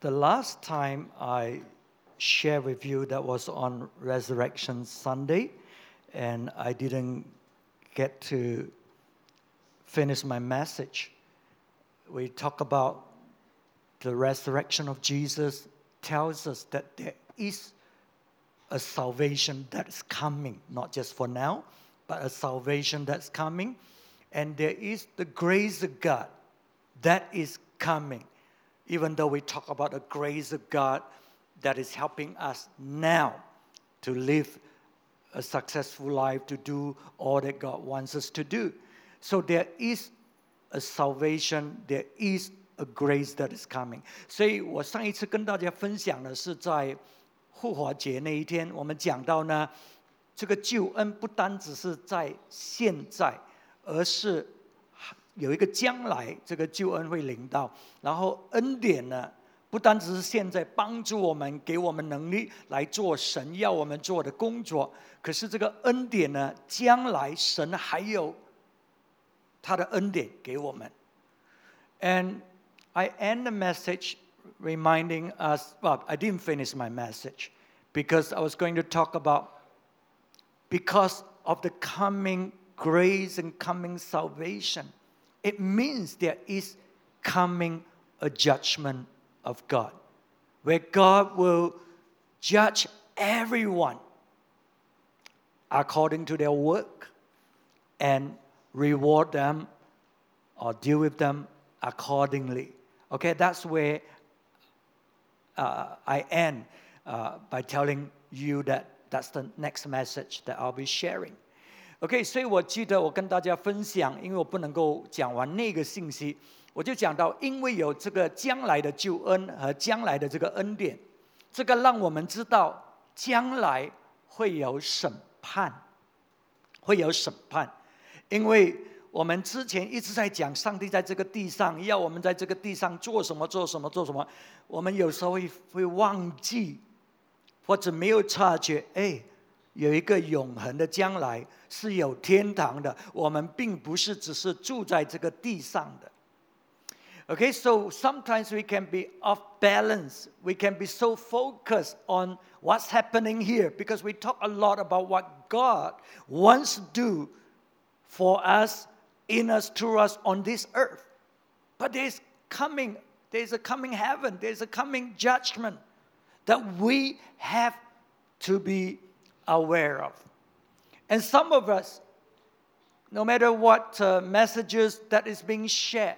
The last time I shared with you that was on Resurrection Sunday, and I didn't get to finish my message. We talk about the resurrection of Jesus tells us that there is a salvation that's coming, not just for now, but a salvation that's coming. And there is the grace of God that is coming Even though we talk about the grace of God that is helping us now to live a successful life, to do all that God wants us to do. So there is a salvation, there is a grace that is coming。所以我上一次跟大家分享的是在复活节那一天，我们讲到呢，这个救恩不单只是在现在，而是 有一个将来，这个救恩会临到。然后恩典呢，不单只是现在帮助我们，给我们能力来做神要我们做的工作。可是这个恩典呢，将来神还有他的恩典给我们。And I end the message reminding us, well, I didn't finish my message because I was going to talk about because of the coming grace and coming salvation. It means there is coming a judgment of God, where God will judge everyone according to their work and reward them or deal with them accordingly. Okay, that's where uh, I end uh, by telling you that that's the next message that I'll be sharing. OK，所以我记得我跟大家分享，因为我不能够讲完那个信息，我就讲到，因为有这个将来的救恩和将来的这个恩典，这个让我们知道将来会有审判，会有审判，因为我们之前一直在讲，上帝在这个地上要我们在这个地上做什么，做什么，做什么。我们有时候会会忘记，或者没有察觉，哎，有一个永恒的将来是有天堂的。我们并不是只是住在这个地上的。Okay, so sometimes we can be off balance. We can be so focused on what's happening here because we talk a lot about what God wants to do for us in us, through us on this earth. But there's coming, there's a coming heaven, there's a coming judgment that we have to be aware of. And some of us, no matter what uh, messages that is being shared,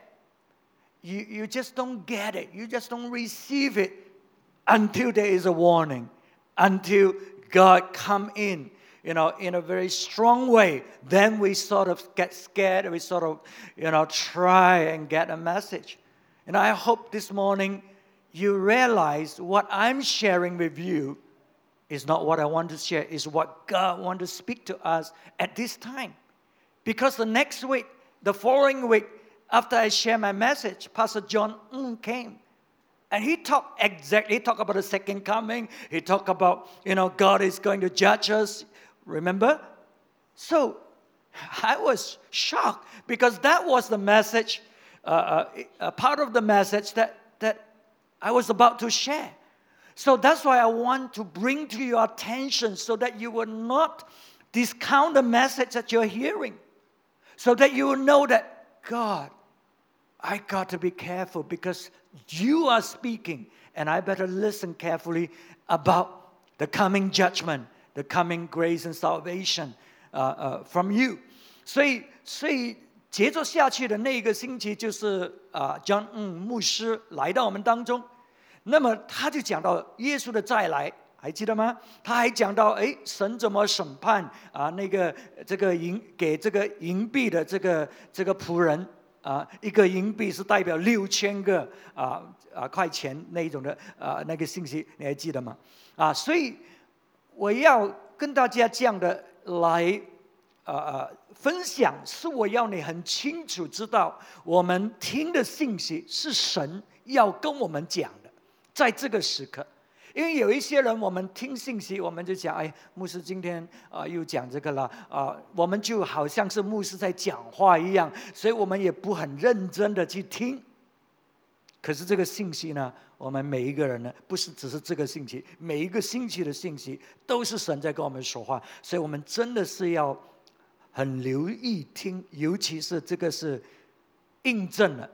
you, you just don't get it. You just don't receive it until there is a warning, until God come in you know, in a very strong way, then we sort of get scared. We sort of, you know, try and get a message. And I hope this morning you realize what I'm sharing with you is not what I want to share, is what God wants to speak to us at this time. Because the next week, the following week, after I share my message, Pastor John mm came. And he talked exactly, he talked about the second coming. He talked about, you know, God is going to judge us. Remember? So I was shocked because that was the message, uh, uh, part of the message that, that I was about to share. So that's why I want to bring to your attention so that you will not discount the message that you're hearing. So that you will know that, God, I got to be careful because you are speaking, and I better listen carefully about the coming judgment the coming grace and salvation uh, uh, from you. 所以，所以接着下去的那一个星期，就是啊，将嗯牧师来到我们当中， 那么他就讲到耶稣的再来，还记得吗？他还讲到，哎，神怎么审判啊？那个这个银给这个银币的这个这个仆人啊，一个银币是代表六千个啊啊块钱那一种的啊那个信息，你还记得吗？啊，所以。我要跟大家这样的来，呃呃，分享，是我要你很清楚知道，我们听的信息是神要跟我们讲，在这个时刻，因为有一些人，我们听信息，我们就讲，哎，牧师今天啊又讲这个了，啊，我们就好像是牧师在讲话一样，所以我们也不很认真的去听。可是这个信息呢？我们每一个人呢，不是只是这个信息，每一个星期的信息都是神在跟我们说话，所以我们真的是要很留意听，尤其是这个是印证了。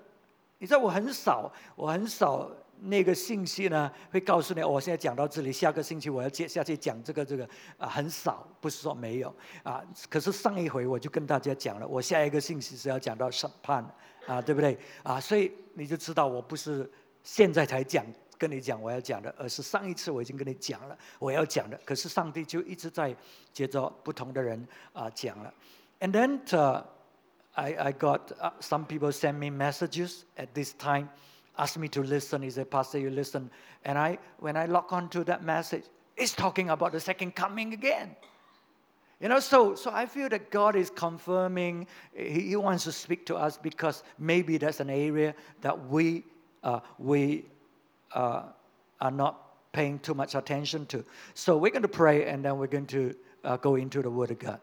你知道我很少，我很少。那个信息呢，会告诉你，我现在讲到这里，下个星期我要接下去讲这个这个啊，很少，不是说没有啊。可是上一回我就跟大家讲了，我下一个信息是要讲到审判啊，对不对啊？所以你就知道我不是现在才讲跟你讲我要讲的，而是上一次我已经跟你讲了我要讲的。可是上帝就一直在接着不同的人啊讲了。And then I I got some people send me messages at this time. Asked me to listen. He said, Pastor, you listen. And I, when I log on to that message, it's talking about the second coming again. You know, so, so I feel that God is confirming, he, he wants to speak to us because maybe that's an area that we, uh, we uh, are not paying too much attention to. So we're going to pray and then we're going to uh, go into the Word of God.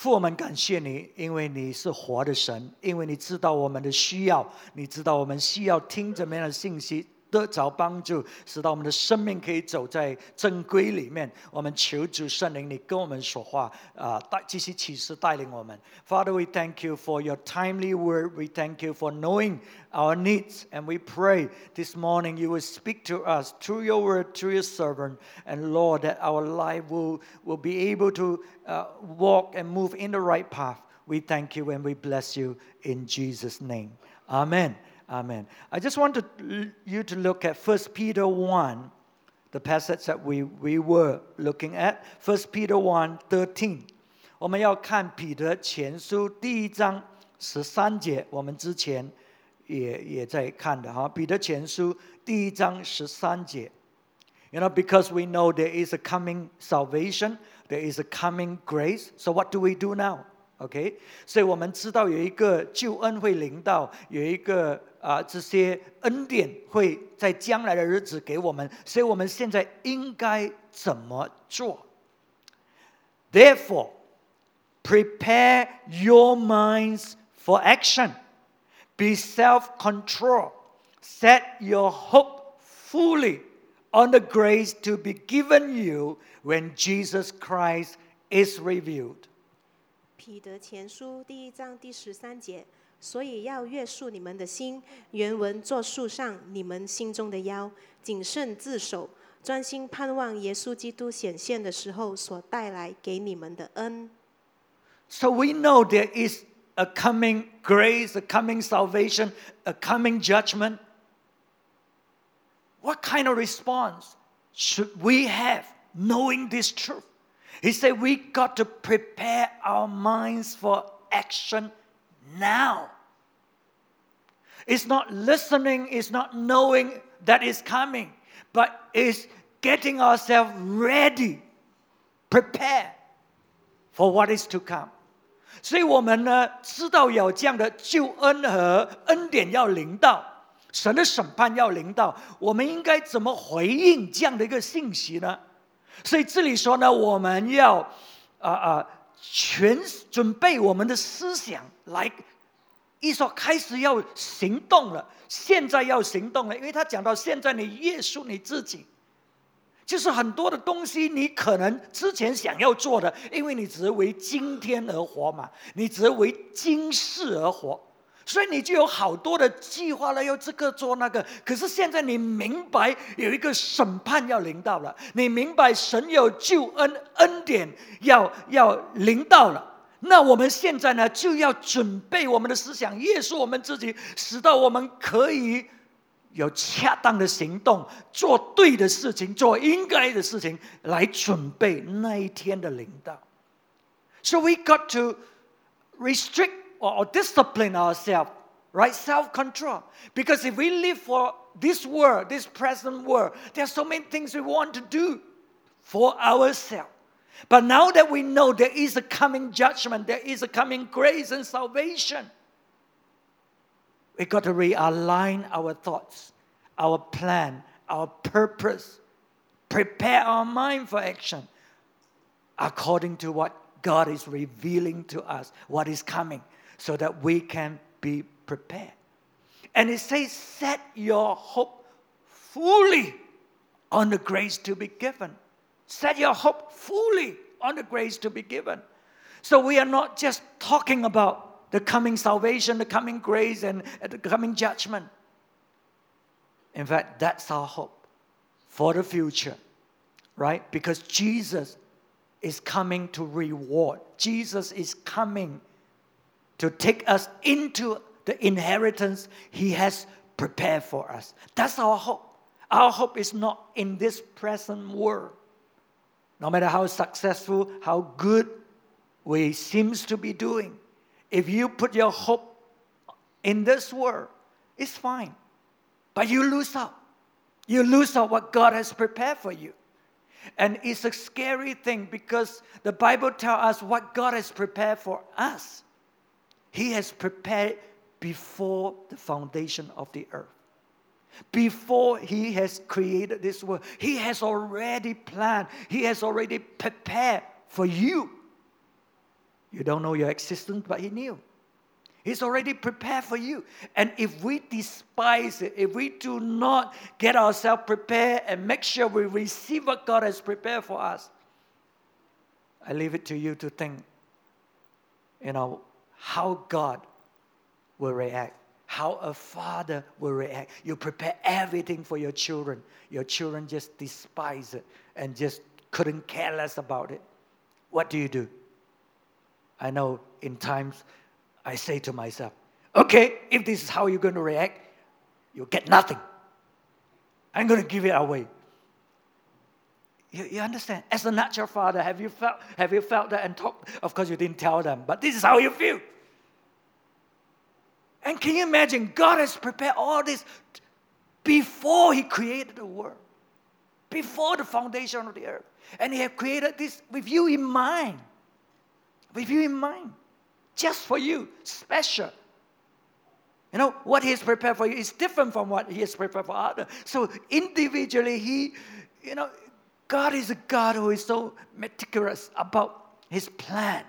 父，我们感谢你，因为你是活的神，因为你知道我们的需要，你知道我们需要听怎么样的信息。得着帮助，使到我们的生命可以走在正规里面。我们求主圣灵，你跟我们说话啊，带继续启示带领我们。Father, we thank you for your timely word. We thank you for knowing our needs, and we pray this morning you will speak to us through your word, through your servant, and Lord, that our life will will be able to uh, walk and move in the right path. We thank you and we bless you in Jesus' name. Amen. Amen. I just want to, you to look at 1 Peter 1, the passage that we, we were looking at. 1 Peter 1 13. 我们要看彼得前书第一章十三节，我们之前也也在看的哈。彼得前书第一章十三节，You know, because we know there is a coming salvation, there is a coming grace. So what do we do now? OK，所以我们知道有一个救恩会临到，有一个啊这些恩典会在将来的日子给我们，所以我们现在应该怎么做？Therefore, prepare your minds for action. Be self-control. Set your hope fully on the grace to be given you when Jesus Christ is revealed. 彼得前书第一章第十三节，所以要约束你们的心，原文作树上你们心中的腰，谨慎自守，专心盼望耶稣基督显现的时候所带来给你们的恩。So we know there is a coming grace, a coming salvation, a coming judgment. What kind of response should we have knowing this truth? He said, We got to prepare our minds for action now. It's not listening, it's not knowing that is coming, but it's getting ourselves ready, prepare for what is to come. 所以我们呢，知道有这样的救恩和恩典要临到，神的审判要临到，我们应该怎么回应这样的一个信息呢？ 所以这里说呢，我们要啊啊全准备我们的思想来，一说开始要行动了，现在要行动了，因为他讲到现在你约束你自己，就是很多的东西你可能之前想要做的，因为你只是为今天而活嘛，你只是为今世而活。所以你就有好多的计划了，要这个做那个。可是现在你明白有一个审判要临到了，你明白神有救恩恩典要要临到了。那我们现在呢，就要准备我们的思想，约束我们自己，使到我们可以有恰当的行动，做对的事情，做应该的事情，来准备那一天的临到。So we got to restrict. Or, or discipline ourselves, right? Self control. Because if we live for this world, this present world, there are so many things we want to do for ourselves. But now that we know there is a coming judgment, there is a coming grace and salvation, we got to realign our thoughts, our plan, our purpose, prepare our mind for action according to what God is revealing to us, what is coming so that we can be prepared. And it says, set your hope fully on the grace to be given. Set your hope fully on the grace to be given. So we are not just talking about the coming salvation, the coming grace, and the coming judgment. In fact, that's our hope for the future, right? Because Jesus is coming to reward. Jesus is coming to take us into the inheritance He has prepared for us. That's our hope. Our hope is not in this present world. No matter how successful, how good we seems to be doing, if you put your hope in this world, it's fine. But you lose out. You lose out what God has prepared for you. And it's a scary thing because the Bible tells us what God has prepared for us. He has prepared before the foundation of the earth. Before He has created this world, He has already planned, He has already prepared for you. You don't know your existence, but He knew. He's already prepared for you. And if we despise it, if we do not get ourselves prepared and make sure we receive what God has prepared for us, I leave it to you to think, you know, how God will react, how a father will react. You prepare everything for your children. Your children just despise it and just couldn't care less about it. What do you do? I know in times I say to myself, okay, if this is how you're going to react, you'll get nothing. I'm going to give it away. You, you understand? As a natural father, have you felt have you felt that and talked? Of course, you didn't tell them, but this is how you feel. And can you imagine? God has prepared all this before He created the world, before the foundation of the earth, and He has created this with you in mind. With you in mind just for you, special. You know, what He's prepared for you is different from what He has prepared for others. So individually, He, you know, God is a God who is so meticulous about His plan.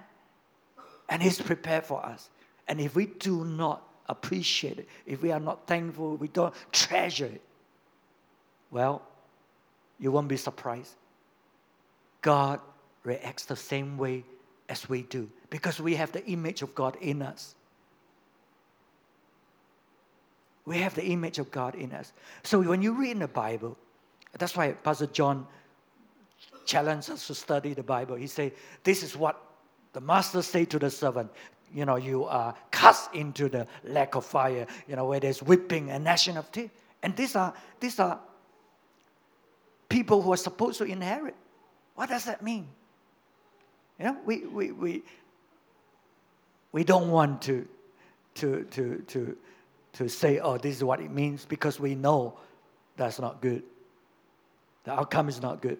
And He's prepared for us. And if we do not appreciate it, if we are not thankful, we don't treasure it, well, you won't be surprised. God reacts the same way as we do because we have the image of God in us. We have the image of God in us. So when you read in the Bible, that's why Pastor John challenged us to study the Bible. He said, This is what the master said to the servant. You know, you are cast into the lake of fire, you know, where there's whipping and gnashing of teeth. And these are these are people who are supposed to inherit. What does that mean? You know, we, we, we, we don't want to, to, to, to, to say, oh, this is what it means, because we know that's not good. The outcome is not good.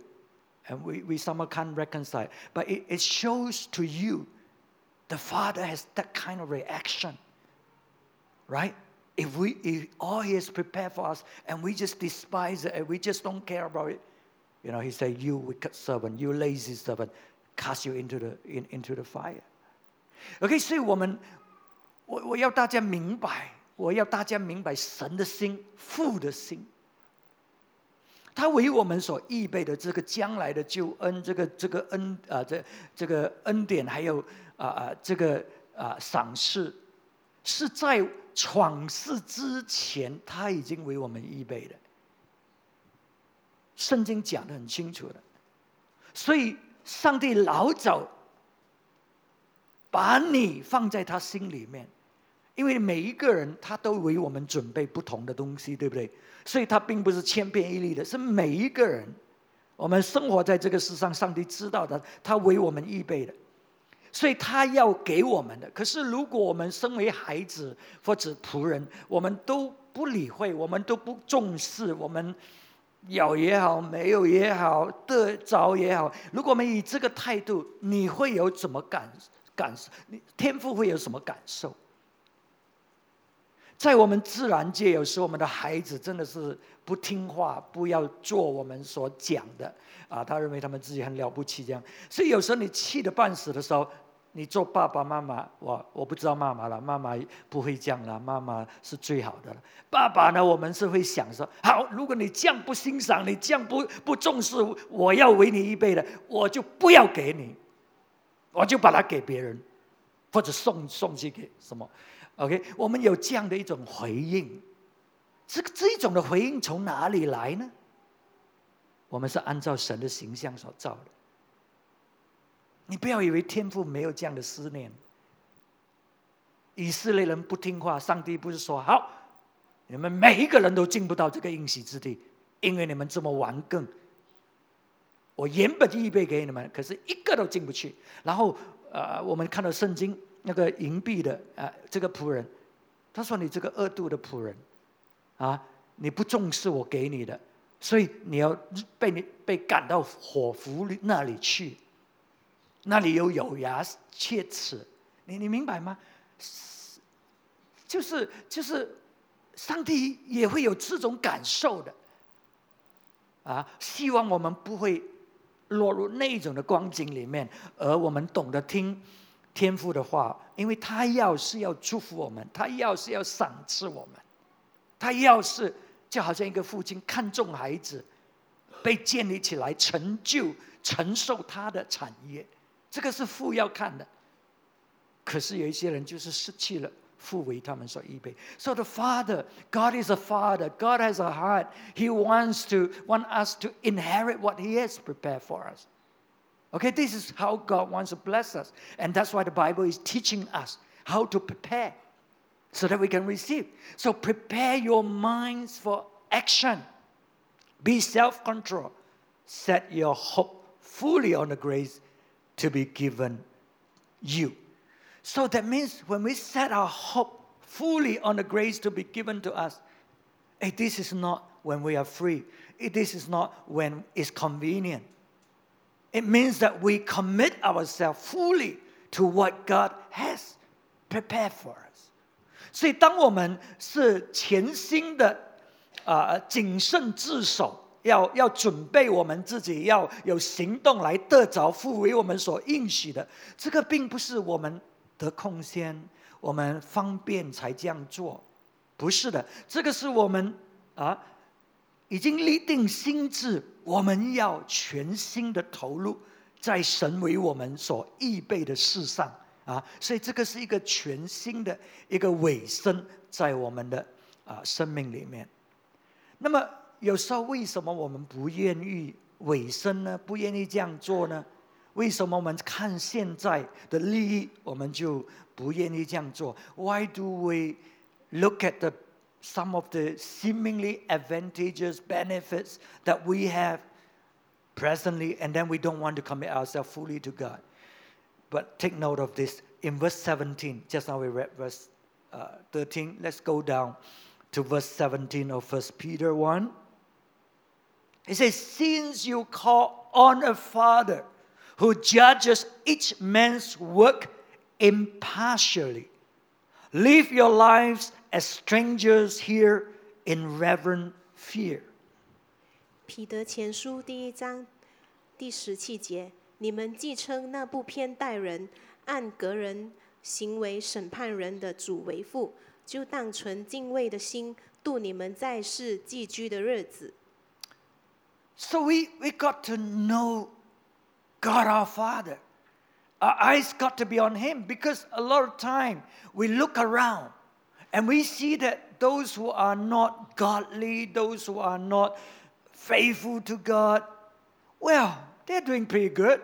And we, we somehow can't reconcile. But it, it shows to you the Father has that kind of reaction. Right? If we if all He has prepared for us and we just despise it and we just don't care about it, you know, He said, You wicked servant, you lazy servant, cast you into the in, into the fire. OK，所以我们我我要大家明白，我要大家明白神的心、父的心。 他为我们所预备的这个将来的救恩，这个这个恩啊，这这个恩典，还有啊啊这个啊赏赐，是在闯世之前，他已经为我们预备的。圣经讲的很清楚的，所以。上帝老早把你放在他心里面，因为每一个人他都为我们准备不同的东西，对不对？所以他并不是千篇一律的，是每一个人，我们生活在这个世上，上帝知道的，他为我们预备的，所以他要给我们的。可是如果我们身为孩子或者仆人，我们都不理会，我们都不重视，我们。有也好，没有也好，得着也好，如果我们以这个态度，你会有怎么感感受？你天赋会有什么感受？在我们自然界，有时候我们的孩子真的是不听话，不要做我们所讲的啊，他认为他们自己很了不起，这样。所以有时候你气得半死的时候，你做爸爸妈妈，我我不知道妈妈了，妈妈不会这样了，妈妈是最好的了。爸爸呢，我们是会想说，好，如果你这样不欣赏，你这样不不重视，我要为你预备的，我就不要给你，我就把它给别人，或者送送去给什么？OK，我们有这样的一种回应，这个这一种的回应从哪里来呢？我们是按照神的形象所造的。你不要以为天父没有这样的思念。以色列人不听话，上帝不是说好，你们每一个人都进不到这个应许之地，因为你们这么顽梗。我原本预备给你们，可是一个都进不去。然后，呃，我们看到圣经那个银币的啊，这个仆人，他说：“你这个恶毒的仆人，啊，你不重视我给你的，所以你要被你被赶到火湖那里去。”那里有咬牙切齿，你你明白吗？就是就是，上帝也会有这种感受的，啊，希望我们不会落入那种的光景里面，而我们懂得听天父的话，因为他要是要祝福我们，他要是要赏赐我们，他要是就好像一个父亲看重孩子，被建立起来，成就承受他的产业。这个是父要看的，可是有一些人就是失去了父为他们所预备。So the Father, God is a Father. God has a heart. He wants to want us to inherit what He has prepared for us. Okay, this is how God wants to bless us, and that's why the Bible is teaching us how to prepare, so that we can receive. So prepare your minds for action. Be self-control. Set your hope fully on the grace to be given you. So that means when we set our hope fully on the grace to be given to us, hey, this is not when we are free. Eh, this is not when it's convenient. It means that we commit ourselves fully to what God has prepared for us. 所以，当我们是全心的啊、呃、谨慎自守，要要准备我们自己，要有行动来得着父为我们所应许的。这个并不是我们得空先，我们方便才这样做，不是的。这个是我们啊，已经立定心智，我们要全心的投入在神为我们所预备的事上啊。所以这个是一个全新的一个尾声，在我们的啊生命里面。那么。有时候为什么我们不愿意尾声呢？不愿意这样做呢？为什么我们看现在的利益，我们就不愿意这样做？Why do we look at the some of the seemingly advantageous benefits that we have presently, and then we don't want to commit ourselves fully to God? But take note of this in verse 17. Just now we read verse uh, 13. Let's go down to verse 17 of First Peter 1. He says, Since you call on a Father who judges each man's work impartially, live your lives as strangers here in reverent fear. 彼得前书第一章第十七节：你们既称那不偏待人、按个人行为审判人的主为父，就当存敬畏的心度你们在世寄居的日子。so we, we got to know God our Father. Our eyes got to be on Him because a lot of time we look around and we see that those who are not godly, those who are not faithful to God, well, they're doing pretty good.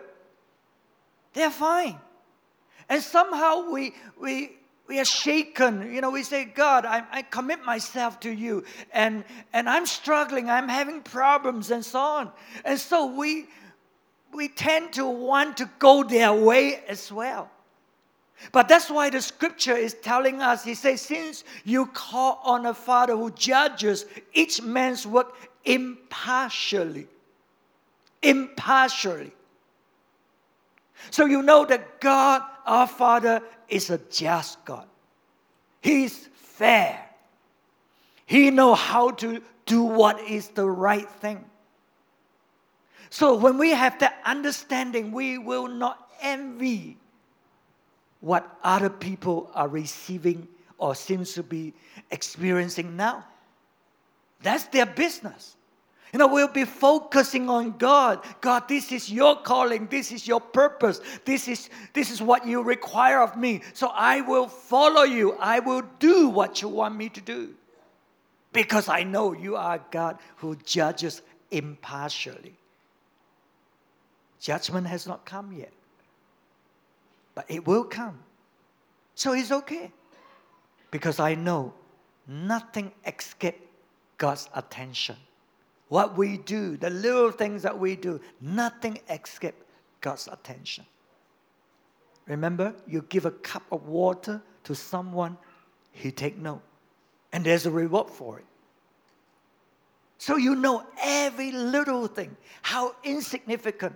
They're fine. And somehow we, we, we are shaken. You know, we say, God, I, I commit myself to you. And, and I'm struggling, I'm having problems, and so on. And so we, we tend to want to go their way as well. But that's why the scripture is telling us, he says, since you call on a father who judges each man's work impartially, impartially. So you know that God, our Father, is a just God. He's fair. He knows how to do what is the right thing. So when we have that understanding, we will not envy what other people are receiving or seems to be experiencing now. That's their business. You know, we'll be focusing on God. God, this is your calling. This is your purpose. This is, this is what you require of me. So I will follow you. I will do what you want me to do. Because I know you are God who judges impartially. Judgment has not come yet, but it will come. So it's okay. Because I know nothing escapes God's attention. What we do, the little things that we do, nothing escapes God's attention. Remember, you give a cup of water to someone, he take note. And there's a reward for it. So you know every little thing, how insignificant.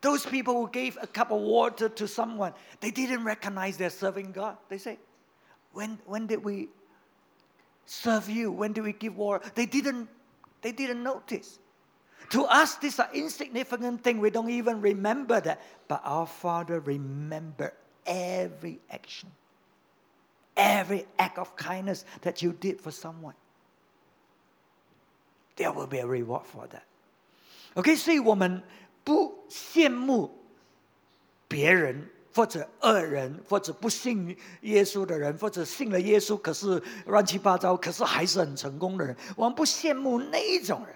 Those people who gave a cup of water to someone, they didn't recognize they're serving God. They say, when, when did we serve you? When did we give water? They didn't they didn't notice. To us, these are insignificant things. We don't even remember that. But our Father remember every action, every act of kindness that you did for someone. There will be a reward for that. OK，所以我们 不羡慕别人或者恶人，或者不信耶稣的人，或者信了耶稣可是乱七八糟，可是还是很成功的人，我们不羡慕那一种人，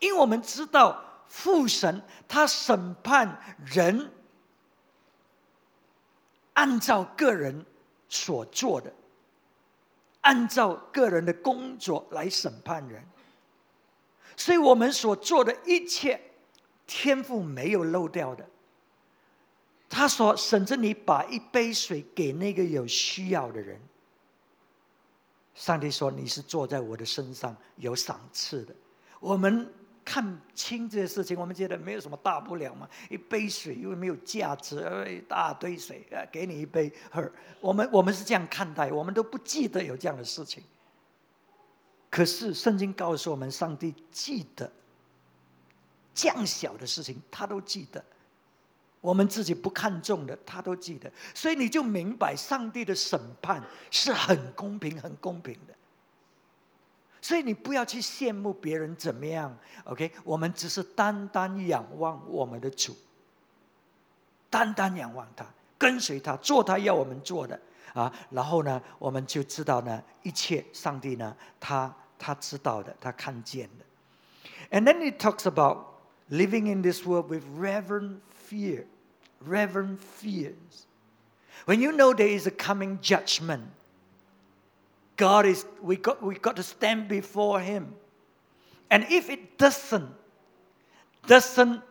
因为我们知道父神他审判人，按照个人所做的，按照个人的工作来审判人，所以我们所做的一切，天赋没有漏掉的。他说：“甚至你把一杯水给那个有需要的人。”上帝说：“你是坐在我的身上有赏赐的。”我们看清这些事情，我们觉得没有什么大不了嘛。一杯水因为没有价值，一大堆水啊，给你一杯喝。我们我们是这样看待，我们都不记得有这样的事情。可是圣经告诉我们，上帝记得这样小的事情，他都记得。我们自己不看重的，他都记得，所以你就明白上帝的审判是很公平、很公平的。所以你不要去羡慕别人怎么样，OK？我们只是单单仰望我们的主，单单仰望他，跟随他，做他要我们做的啊。然后呢，我们就知道呢，一切上帝呢，他他知道的，他看见的。And then he talks about living in this world with reverent fear. reverent fears. When you know there is a coming judgment, God is, we got, we got to stand before Him. And if it doesn't, doesn't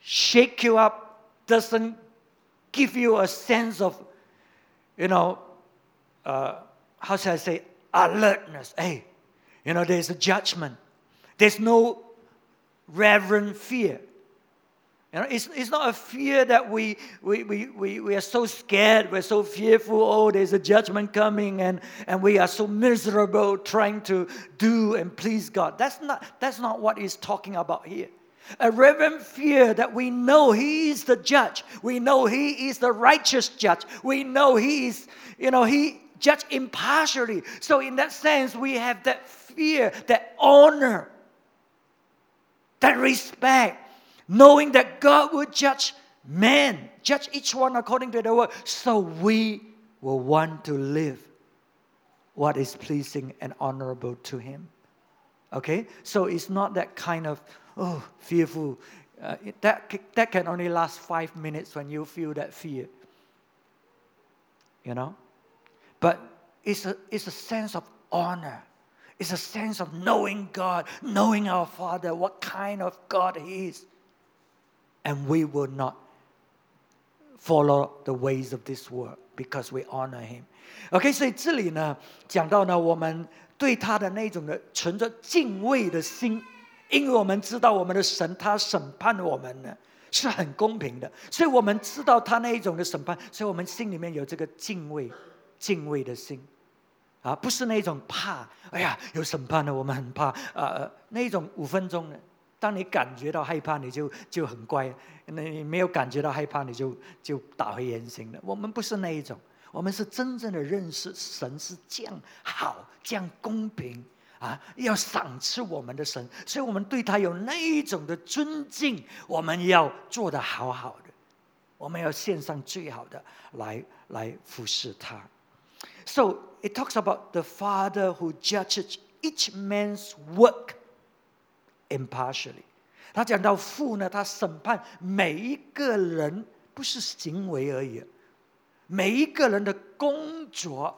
shake you up, doesn't give you a sense of, you know, uh, how should I say, alertness. Hey, you know, there's a judgment. There's no reverent fear. You know, it's, it's not a fear that we, we, we, we, we are so scared, we're so fearful, oh, there's a judgment coming, and, and we are so miserable trying to do and please God. That's not, that's not what he's talking about here. A reverent fear that we know He is the judge. We know He is the righteous judge. We know He is, you know, He judge impartially. So in that sense, we have that fear, that honor, that respect knowing that God will judge men, judge each one according to their work. So we will want to live what is pleasing and honorable to Him. Okay? So it's not that kind of, oh, fearful. Uh, that, that can only last five minutes when you feel that fear. You know? But it's a, it's a sense of honor. It's a sense of knowing God, knowing our Father, what kind of God He is and we will not follow the ways of this world because we honor him. OK，所以这里呢讲到呢，我们对他的那种的存着敬畏的心，因为我们知道我们的神他审判我们呢是很公平的，所以我们知道他那一种的审判，所以我们心里面有这个敬畏、敬畏的心， 啊，不是那种怕，哎呀有审判了我们很怕，啊，那种五分钟的。当你感觉到害怕，你就就很乖；那你没有感觉到害怕，你就就打回原形了。我们不是那一种，我们是真正的认识神是这样好、这样公平啊，要赏赐我们的神，所以我们对他有那一种的尊敬，我们要做的好好的，我们要献上最好的来来服侍他。So it talks about the Father who judges each man's work. impartially。他讲到父呢，他审判每一个人，不是行为而已，每一个人的工作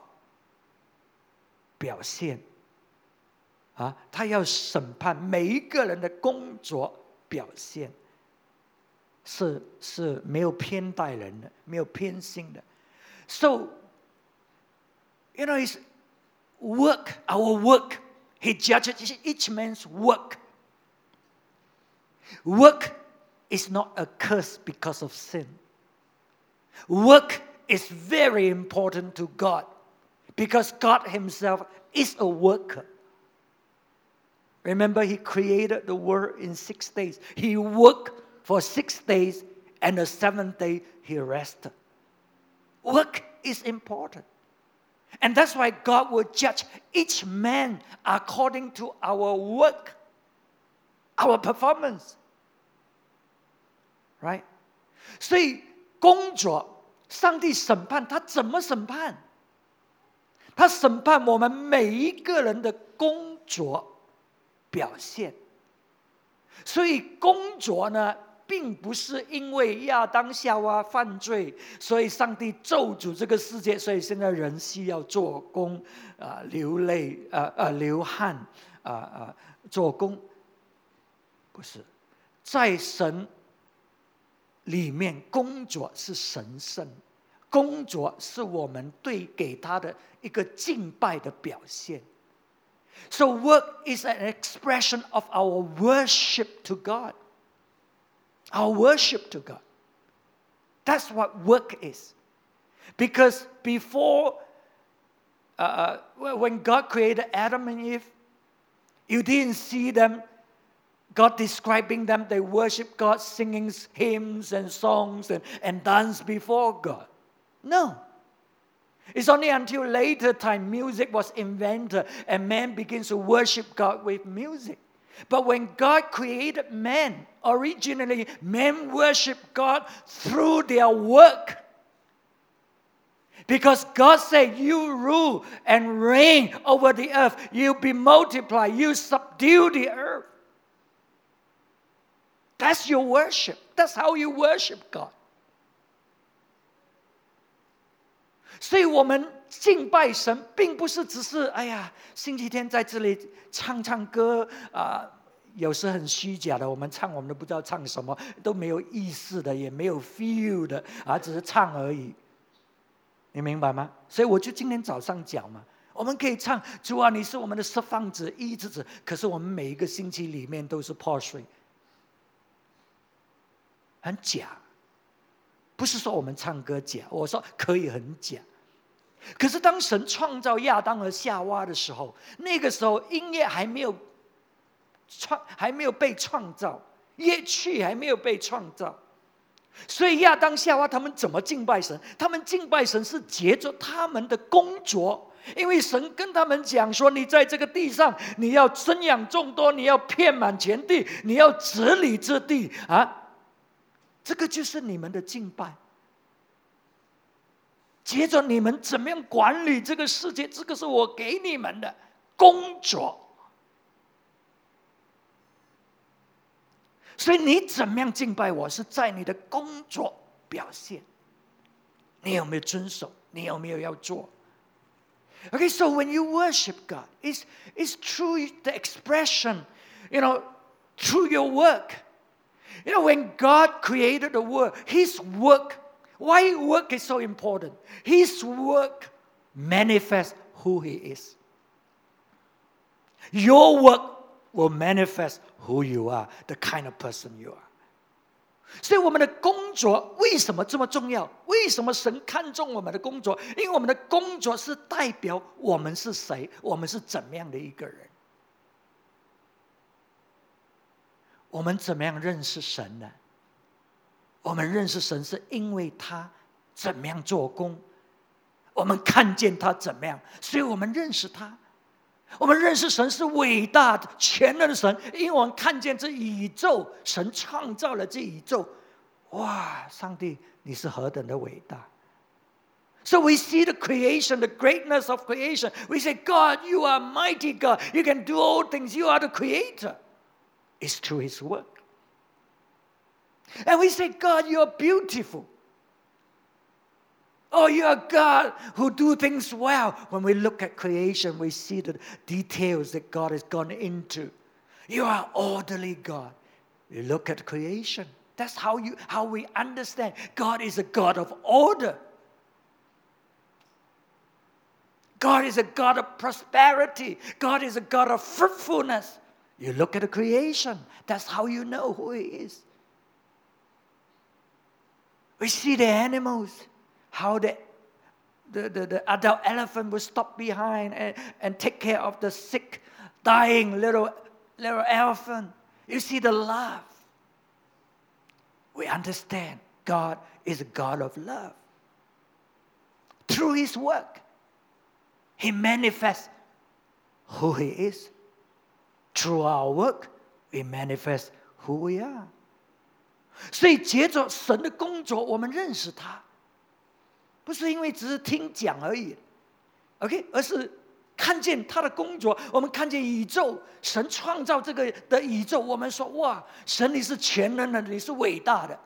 表现。啊，他要审判每一个人的工作表现，是是没有偏待人的，没有偏心的。So, you know, his work, our work, he judges each man's work. Work is not a curse because of sin. Work is very important to God because God Himself is a worker. Remember, He created the world in six days. He worked for six days, and the seventh day He rested. Work is important. And that's why God will judge each man according to our work, our performance. Right？所以工作，上帝审判他怎么审判？他审判我们每一个人的工作表现。所以工作呢， 并不是因为亚当夏娃犯罪，所以上帝咒诅这个世界，所以现在人需要做工啊，流泪啊啊，流汗啊啊，做工。不是，在神。里面工作是神圣，工作是我们对给他的一个敬拜的表现。So work is an expression of our worship to God. Our worship to God. That's what work is. Because before, uh, when God created Adam and Eve, you didn't see them God describing them, they worship God, singing hymns and songs and, and dance before God. No. It's only until later time music was invented and man begins to worship God with music. But when God created man, originally men worshiped God through their work. Because God said, You rule and reign over the earth. You be multiplied. You subdue the earth. That's your worship. That's how you worship God. 所以，我们 敬拜神，并不是只是哎呀，星期天在这里唱唱歌啊，有时很虚假的，我们唱我们都不知道唱什么，都没有意思的，也没有 feel 的啊，只是唱而已。你明白吗？所以我就今天早上讲嘛，我们可以唱主啊，你是我们的释放者、医治者，可是我们每一个星期里面都是破碎。很假，不是说我们唱歌假，我说可以很假。可是当神创造亚当和夏娃的时候，那个时候音乐还没有创，还没有被创造，乐器还没有被创造，所以亚当夏娃他们怎么敬拜神？他们敬拜神是结着他们的工作，因为神跟他们讲说：“你在这个地上，你要生养众多，你要遍满全地，你要治理这地啊。”这个就是你们的敬拜。接着你们怎么样管理这个世界？这个是我给你们的工作。所以你怎么样敬拜我是在你的工作表现。你有没有遵守？你有没有要做？Okay, so when you worship God, it's it's through the expression, you know, through your work. You know, when God created the world, His work, why work is so important? His work manifests who He is. Your work will manifest who you are, the kind of person you are. 所以我们的工作为什么这么重要？为什么神看重我们的工作？因为我们的工作是代表我们是谁，我们是怎么样的一个人。我们怎么样认识神呢？我们认识神是因为他怎么样做工，我们看见他怎么样，所以我们认识他。我们认识神是伟大的、全能的神，因为我们看见这宇宙，神创造了这宇宙。哇，上帝，你是何等的伟大！So we see the creation, the greatness of creation. We say, God, you are mighty God. You can do all things. You are the creator. It's through His work. And we say, God, you are beautiful. Oh, you are a God who do things well. When we look at creation, we see the details that God has gone into. You are orderly God. You look at creation. That's how you how we understand God is a God of order. God is a God of prosperity. God is a God of fruitfulness. You look at the creation. That's how you know who He is. We see the animals, how the, the, the, the adult elephant will stop behind and, and take care of the sick, dying little, little elephant. You see the love. We understand God is a God of love. Through His work, He manifests who He is. Through our work, we manifest who we are. 所以，接着神的工作，我们认识他，不是因为只是听讲而已，OK，而是看见他的工作。我们看见宇宙，神创造这个的宇宙，我们说：哇，神你是全能的，你是伟大的，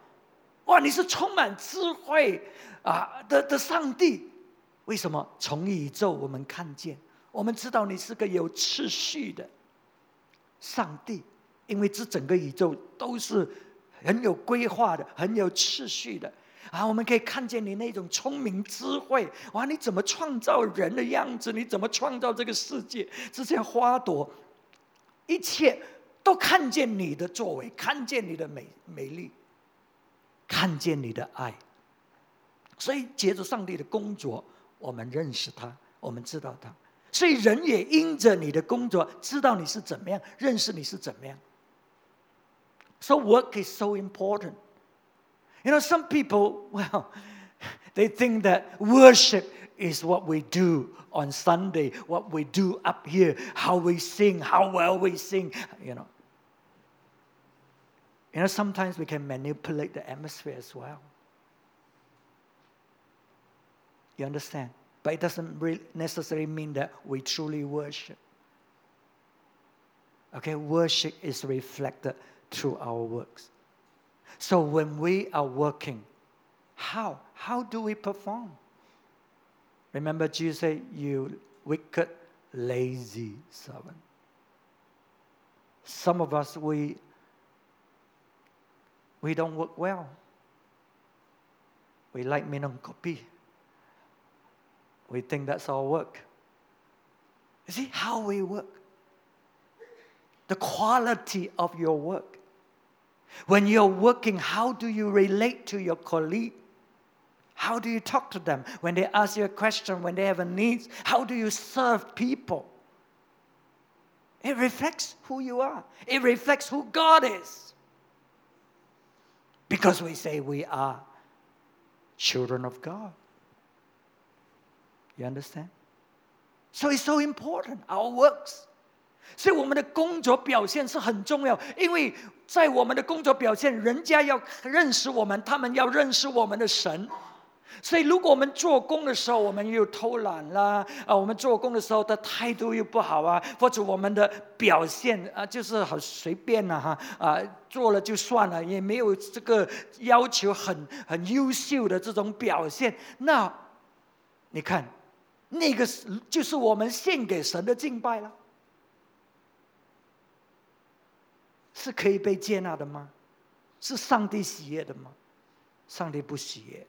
哇，你是充满智慧啊的的上帝。为什么？从宇宙我们看见，我们知道你是个有秩序的上帝，因为这整个宇宙都是。很有规划的，很有秩序的啊！我们可以看见你那种聪明智慧哇！你怎么创造人的样子？你怎么创造这个世界？这些花朵，一切都看见你的作为，看见你的美美丽，看见你的爱。所以，借着上帝的工作，我们认识他，我们知道他。所以，人也因着你的工作，知道你是怎么样，认识你是怎么样。So work is so important. You know, some people, well, they think that worship is what we do on Sunday, what we do up here, how we sing, how well we sing, you know. You know, sometimes we can manipulate the atmosphere as well. You understand? But it doesn't really necessarily mean that we truly worship. Okay, worship is reflected through our works. So when we are working, how? How do we perform? Remember, Jesus said, You wicked, lazy servant. Some of us, we, we don't work well. We like minimum copy. We think that's our work. You see how we work? The quality of your work when you're working, how do you relate to your colleague? How do you talk to them? When they ask you a question, when they have a need, how do you serve people? It reflects who you are, it reflects who God is. Because we say we are children of God. You understand? So it's so important, our works. 所以我们的工作表现是很重要，因为 在我们的工作表现，人家要认识我们，他们要认识我们的神。所以，如果我们做工的时候，我们又偷懒啦，啊，我们做工的时候的态度又不好啊，或者我们的表现啊，就是很随便了哈，啊，做了就算了，也没有这个要求很很优秀的这种表现，那你看，那个是就是我们献给神的敬拜了。是可以被接纳的吗？是上帝喜悦的吗？上帝不喜悦。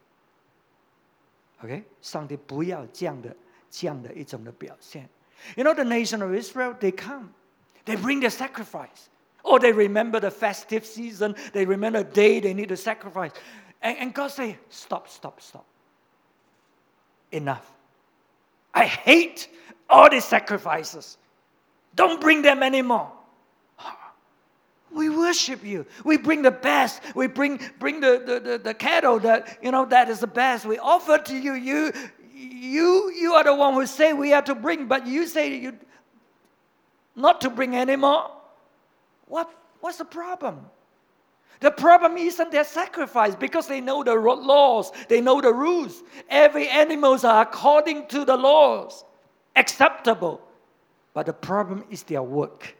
OK，上帝不要这样的这样的一种的表现。You know the nation of Israel, they come, they bring their sacrifice, or they remember the festive season, they remember the day they need to sacrifice, and, and God say, stop, stop, stop. Enough. I hate all these sacrifices. Don't bring them anymore. We worship you. We bring the best. We bring, bring the, the, the, the cattle that, you know, that is the best. We offer to you. You, you, you are the one who say we have to bring, but you say you not to bring anymore. What, what's the problem? The problem isn't their sacrifice because they know the laws, they know the rules. Every animals are according to the laws, acceptable. But the problem is their work.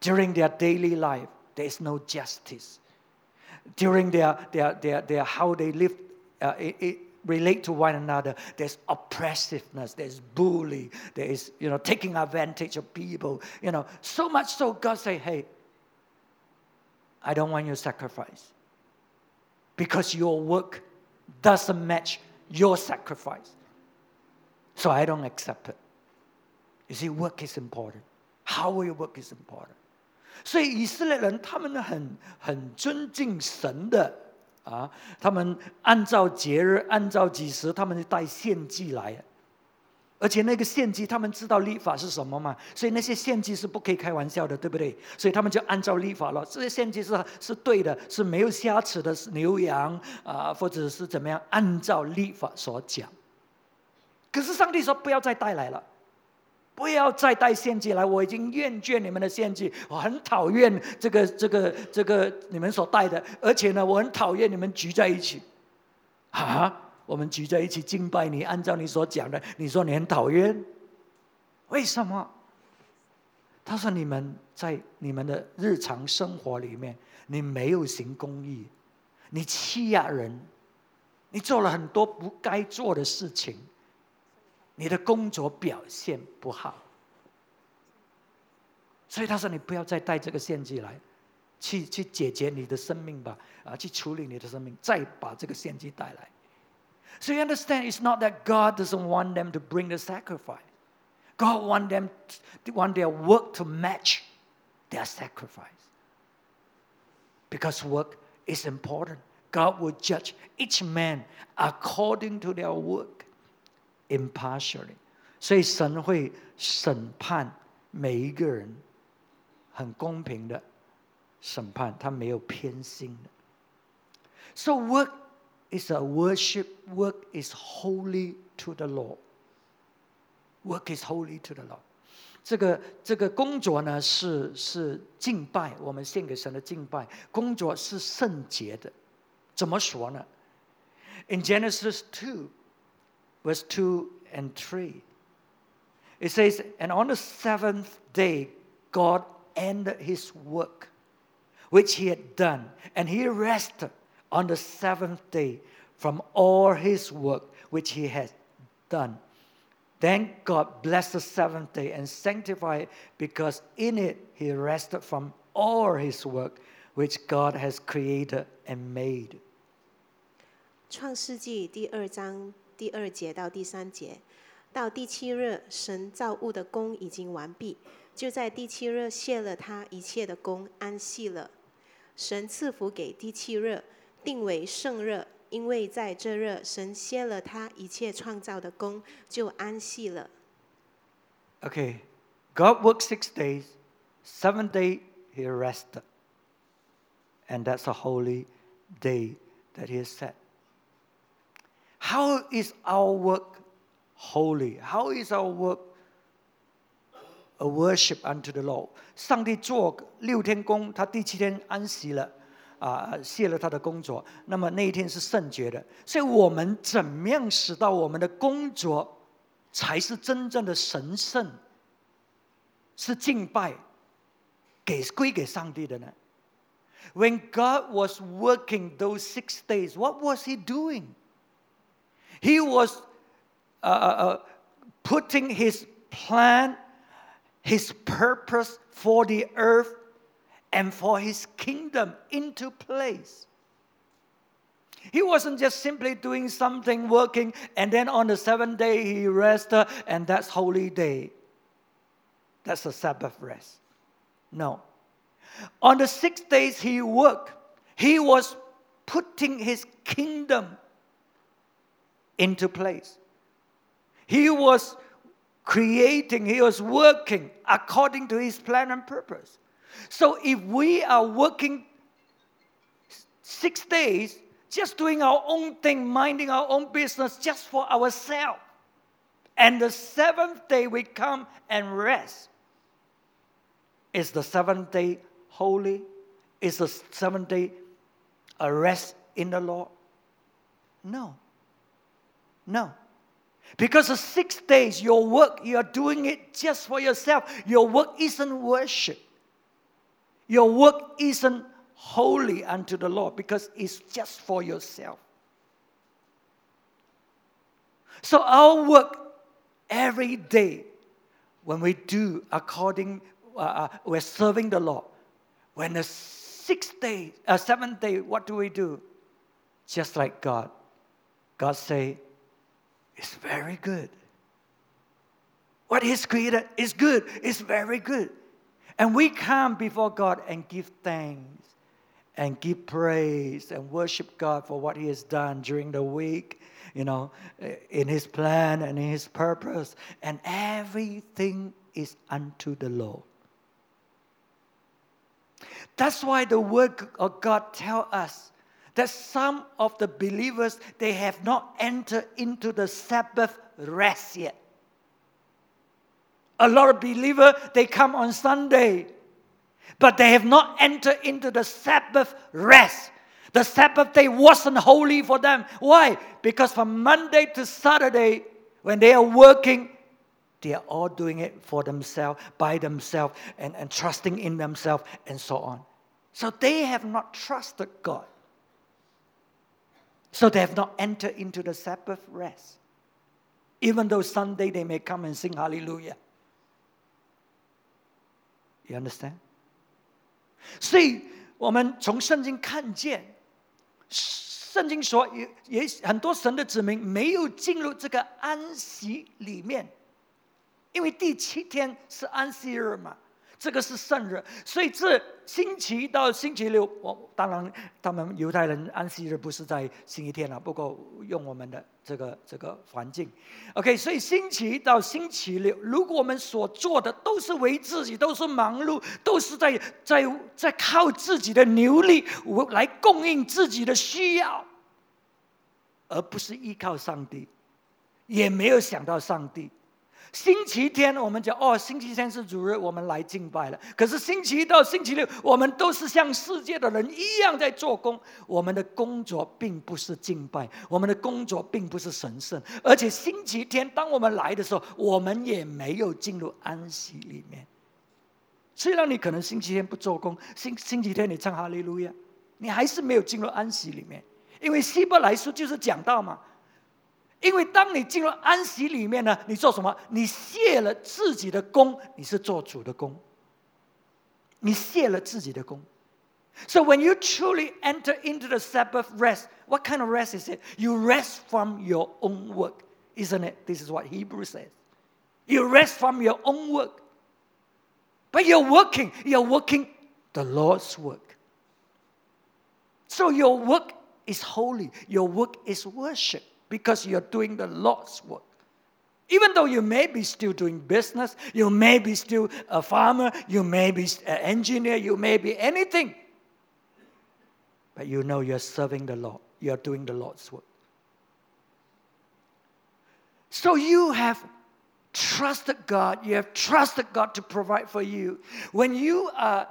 During their daily life, there is no justice. During their, their, their, their how they live, uh, it, it, relate to one another, there's oppressiveness, there's bully, there is, you know, taking advantage of people, you know, so much so God say, hey, I don't want your sacrifice. Because your work doesn't match your sacrifice. So I don't accept it. You see, work is important. How you work is important. 所以以色列人他们很很尊敬神的啊，他们按照节日、按照几时，他们就带献祭来。而且那个献祭，他们知道立法是什么嘛？所以那些献祭是不可以开玩笑的，对不对？所以他们就按照立法了。这些献祭是是对的，是没有瑕疵的，是牛羊啊，或者是怎么样？按照立法所讲。可是上帝说不要再带来了，不要再带献祭来，我已经厌倦你们的献祭，我很讨厌这个这个这个你们所带的，而且呢，我很讨厌你们聚在一起，啊。我们聚在一起敬拜你，按照你所讲的，你说你很讨厌，为什么？他说你们在你们的日常生活里面，你没有行公义，你欺压人，你做了很多不该做的事情，你的工作表现不好，所以他说你不要再带这个献祭来，去去解决你的生命吧，啊，去处理你的生命，再把这个献祭带来。So you understand, it's not that God doesn't want them to bring the sacrifice. God want them to, want their work to match their sacrifice. Because work is important. God will judge each man according to their work impartially. 所以神会审判每一个人，很公平的审判，他没有偏心的。So work is a worship. Work is holy to the Lord. Work is holy to the Lord. 这个这个工作呢是是敬拜，我们献给神的敬拜。工作是圣洁的，怎么说呢？In Genesis two, verse 2 and 3. It says, And on the seventh day, God ended his work which he had done, and he rested on the seventh day from all his work which he had done. Then God blessed the seventh day and sanctified it because in it he rested from all his work which God has created and made. 创世记第二章第二节到第三节，到第七日，神造物的功已经完毕，就在第七日卸了他一切的功，安息了。神赐福给第七日，定为圣日，因为在这日，神歇了他一切创造的功，就安息了。Okay, God worked six days, seven day He rested, and that's a holy day that He has set. How is our work holy? How is our work a worship unto the Lord? 上帝做六天工，他第七天安息了。啊，卸了他的工作，那么那一天是圣洁的。所以，我们怎么样使到我们的工作才是真正的神圣，是敬拜，给归给上帝的呢？When God was working those six days, what was He doing? He was uh, uh, putting His plan, His purpose for the earth and for his kingdom into place. He wasn't just simply doing something, working, and then on the seventh day he rested, and that's holy day. That's a Sabbath rest. No. On the six days he worked, he was putting his kingdom into place. He was creating, he was working according to his plan and purpose. So if we are working six days, just doing our own thing, minding our own business just for ourselves, and the seventh day we come and rest, is the seventh day holy? Is the seventh day a rest in the Lord? No. No. Because the six days, your work, you're doing it just for yourself. Your work isn't worship. Your work isn't holy unto the Lord because it's just for yourself. So our work every day, when we do according, uh, uh we're serving the Lord. When the sixth day, uh, seventh day, what do we do? Just like God. God say, it's very good. What He's created is good. It's very good. And we come before God and give thanks and give praise and worship God for what He has done during the week, you know, in His plan and in His purpose. And everything is unto the Lord. That's why the Word of God tell us that some of the believers they have not entered into the Sabbath rest yet. A lot of believers they come on Sunday, but they have not entered into the Sabbath rest. The Sabbath day wasn't holy for them. Why? Because from Monday to Saturday, when they are working, they are all doing it for themselves, by themselves, and, and trusting in themselves, and so on. So they have not trusted God. So they have not entered into the Sabbath rest. Even though Sunday they may come and sing hallelujah. You understand? 所以我们从圣经看见，圣经说也也很多神的子民没有进入这个安息里面，因为第七天是安息日嘛。这个是圣日，所以这星期到星期六，我当然他们犹太人安息日不是在星期天了，不过用我们的这个这个环境，OK，所以星期一到星期六，如果我们所做的都是为自己，都是忙碌，都是在在在靠自己的牛力来供应自己的需要，而不是依靠上帝，也没有想到上帝。星期天我们讲哦，星期天是主日，我们来敬拜了。可是星期一到星期六，我们都是像世界的人一样在做工。我们的工作并不是敬拜，我们的工作并不是神圣。而且星期天当我们来的时候，我们也没有进入安息里面。虽然你可能星期天不做工，星星期天你唱哈利路亚，你还是没有进入安息里面。因为希伯来书就是讲到嘛。因为当你进入安息里面呢，你做什么？你卸了自己的功，你是做主的功。你卸了自己的功。So when you truly enter into the Sabbath rest, what kind of rest is it? You rest from your own work, isn't it? This is what Hebrew says. You rest from your own work. But you're working, you're working the Lord's work. So your work is holy, your work is worship because you're doing the Lord's work. Even though you may be still doing business, you may be still a farmer, you may be an engineer, you may be anything. But you know you're serving the Lord, you're doing the Lord's work. So you have trusted God, you have trusted God to provide for you. When you are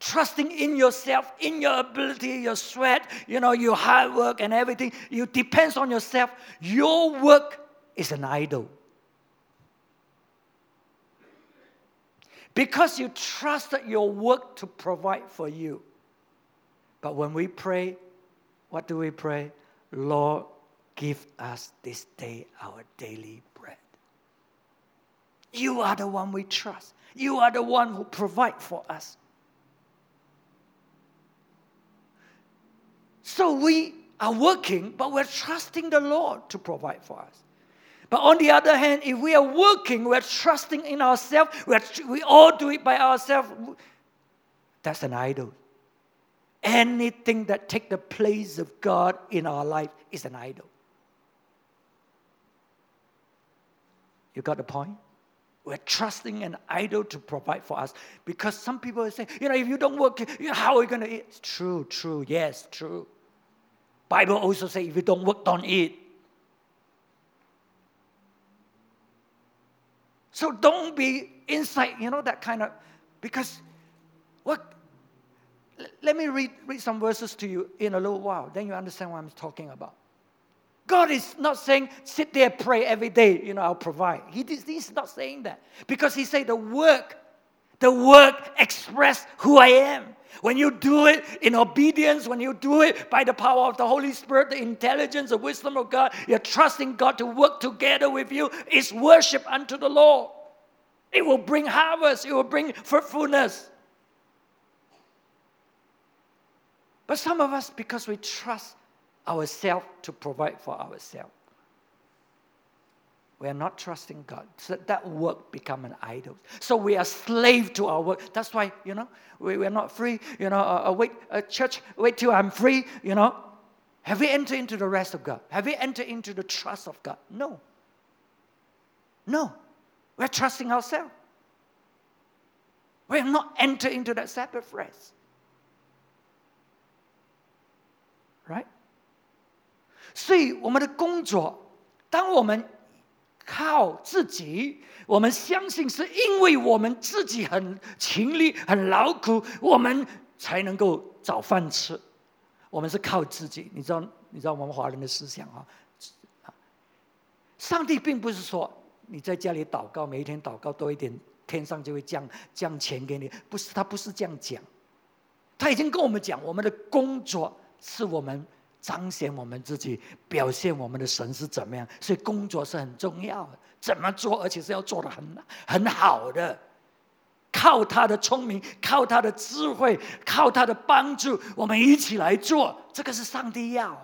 trusting in yourself, in your ability, your sweat, you know, your hard work and everything. You depends on yourself. Your work is an idol. Because you trusted your work to provide for you. But when we pray, what do we pray? Lord, give us this day our daily bread. You are the one we trust. You are the one who provide for us. So we are working, but we're trusting the Lord to provide for us. But on the other hand, if we are working, we're trusting in ourselves, we all do it by ourselves, that's an idol. Anything that take the place of God in our life is an idol. You got the point? We're trusting an idol to provide for us because some people say, you know, if you don't work, how are we going to eat? It's true, true, yes, true. Bible also say, if you don't work, on it. So don't be inside, you know, that kind of, because what? Let me read, read some verses to you in a little while. Then you understand what I'm talking about. God is not saying, sit there, pray every day, you know, I'll provide. He, he's not saying that. Because he said the work, the work express who I am. When you do it in obedience, when you do it by the power of the Holy Spirit, the intelligence, the wisdom of God, you're trusting God to work together with you, it's worship unto the Lord. It will bring harvest, it will bring fruitfulness. But some of us, because we trust ourselves to provide for ourselves. We are not trusting God. So that work become an idol. So we are slave to our work. That's why, you know, we, we are not free. You know, uh, uh, wait, uh, church, wait till I'm free, you know. Have we entered into the rest of God? Have we entered into the trust of God? No. No. We're trusting ourselves. We have not entered into that Sabbath rest. Right? 所以我们的工作，当我们 靠自己，我们相信是因为我们自己很勤力、很劳苦，我们才能够找饭吃。我们是靠自己，你知道？你知道我们华人的思想啊？上帝并不是说你在家里祷告，每一天祷告多一点，天上就会降降钱给你。不是，他不是这样讲。他已经跟我们讲，我们的工作是我们。彰显我们自己，表现我们的神是怎么样，所以工作是很重要的。怎么做，而且是要做的很很好的，靠他的聪明，靠他的智慧，靠他的帮助，我们一起来做。这个是上帝要，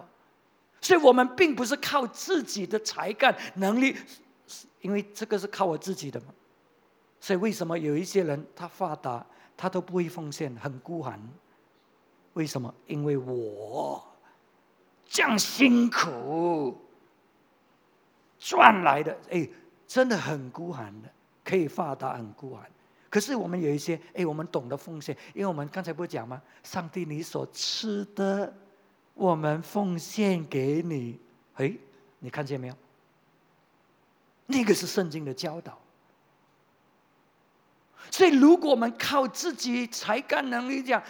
所以我们并不是靠自己的才干能力，因为这个是靠我自己的嘛。所以为什么有一些人他发达，他都不会奉献，很孤寒？为什么？因为我。这样辛苦赚来的，哎，真的很孤寒的，可以发达，很孤寒。可是我们有一些，哎，我们懂得奉献，因为我们刚才不是讲吗？上帝，你所吃的，我们奉献给你。哎，你看见没有？那个是圣经的教导。所以，如果我们靠自己才干能力讲。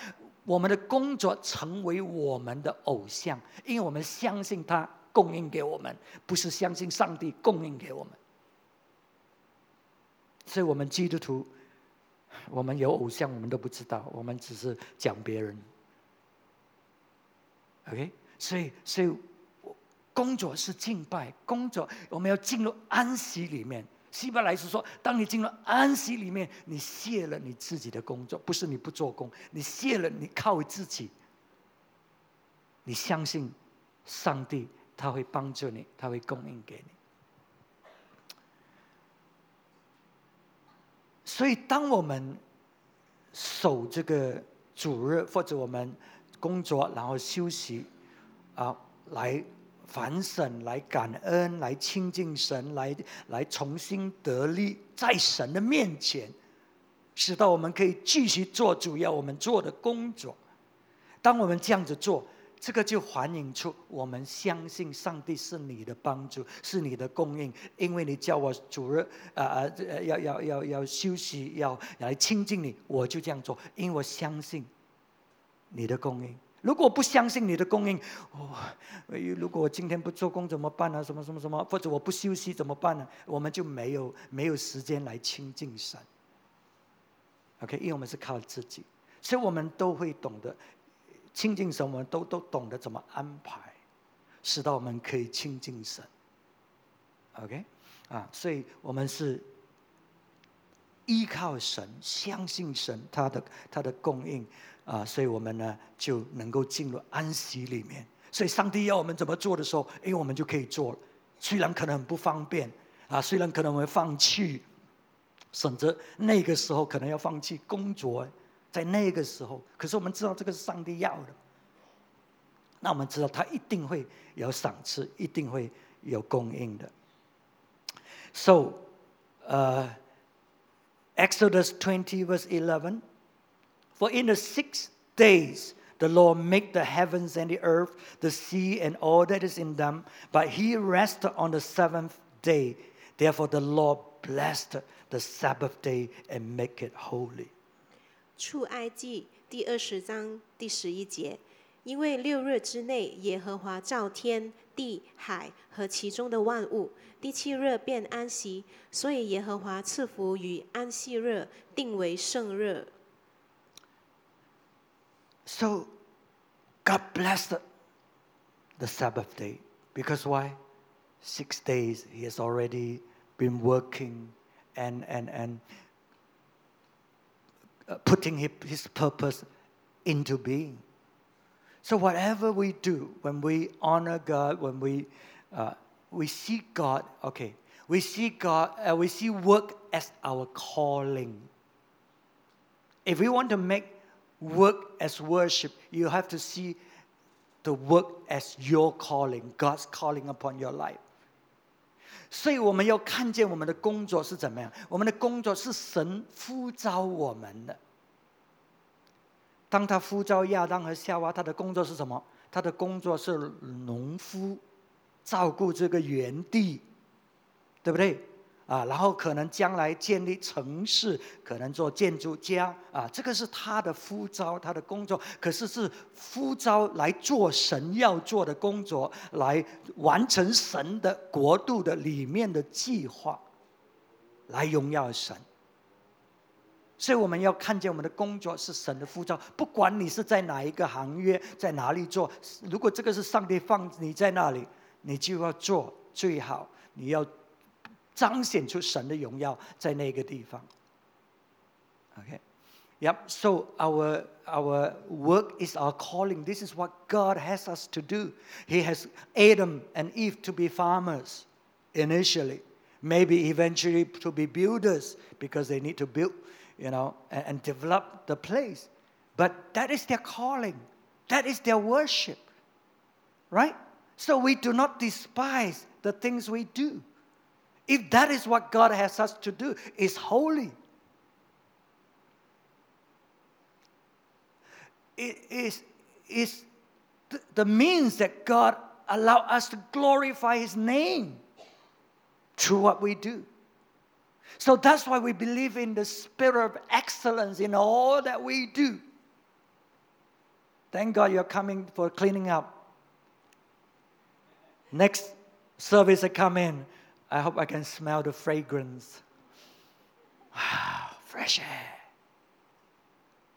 我们的工作成为我们的偶像，因为我们相信他供应给我们，不是相信上帝供应给我们。所以，我们基督徒，我们有偶像，我们都不知道，我们只是讲别人。OK，所以，所以工作是敬拜，工作我们要进入安息里面。希伯来是说，当你进入安息里面，你卸了你自己的工作，不是你不做工，你卸了，你靠自己。你相信上帝，他会帮助你，他会供应给你。所以，当我们守这个主日，或者我们工作然后休息，啊，来。反省来感恩，来亲近神，来来重新得力，在神的面前，使到我们可以继续做主要我们做的工作。当我们这样子做，这个就反映出我们相信上帝是你的帮助，是你的供应。因为你叫我主日啊啊，要要要要休息，要来亲近你，我就这样做，因为我相信你的供应。如果不相信你的供应，哦，如果我今天不做工怎么办呢？什么什么什么？或者我不休息怎么办呢？我们就没有没有时间来亲近神。OK，因为我们是靠自己，所以我们都会懂得亲近神，我们都都懂得怎么安排，使到我们可以亲近神。OK，啊，所以我们是依靠神，相信神他的他的供应。啊，所以我们呢就能够进入安息里面。所以上帝要我们怎么做的时候，哎，我们就可以做了。虽然可能很不方便，啊，虽然可能会放弃，甚至那个时候可能要放弃工作，在那个时候，可是我们知道这个是上帝要的。那我们知道他一定会有赏赐，一定会有供应的。So，呃，Exodus twenty verse eleven For in the six days the Lord made the heavens and the earth, the sea, and all that is in them, but he rested on the seventh day. Therefore, the Lord blessed the Sabbath day and make it holy. 出埃及第二十章第十一节，因为六日之内，耶和华造天地海和其中的万物，第七日便安息，所以耶和华赐福与安息日，定为圣日。 So, God blessed the Sabbath day. Because why? Six days He has already been working and, and, and uh, putting his, purpose into being. So, whatever we do, when we honor God, when we, uh, we see God, okay, we see God, uh, we see work as our calling. If we want to make work as worship, you have to see the work as your calling, God's calling upon your life. 所以我们要看见我们的工作是怎么样。我们的工作是神呼召我们的。当他呼召亚当和夏娃，他的工作是什么？他的工作是农夫，照顾这个园地，对不对？啊，然后可能将来建立城市，可能做建筑家啊，这个是他的呼召，他的工作。可是是呼召来做神要做的工作，来完成神的国度的里面的计划，来荣耀神。所以我们要看见我们的工作是神的呼召，不管你是在哪一个行业，在哪里做，如果这个是上帝放你在那里，你就要做最好，你要。彰显出神的荣耀在那个地方。Okay, yep. So our our work is our calling. This is what God has us to do. He has Adam and Eve to be farmers initially, maybe eventually to be builders because they need to build, you know, and, and develop the place. But that is their calling. That is their worship, right? So we do not despise the things we do. If that is what God has us to do, it's holy. It is, is the means that God allow us to glorify His name through what we do. So that's why we believe in the spirit of excellence in all that we do. Thank God you're coming for cleaning up. Next service I come in, I hope I can smell the fragrance. Fresh air.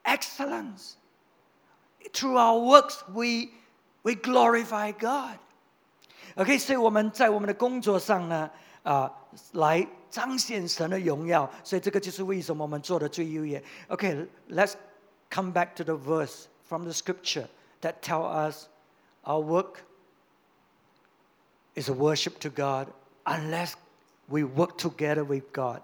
Excellence. Through our works, we, we glorify God. OK，所以我们在我们的工作上呢，啊、来彰显神的荣耀。所以这个就是为什么我们做的最优越。OK，let's、come back to the verse from the scripture that tell us our work is a worship to God unless we work together with God,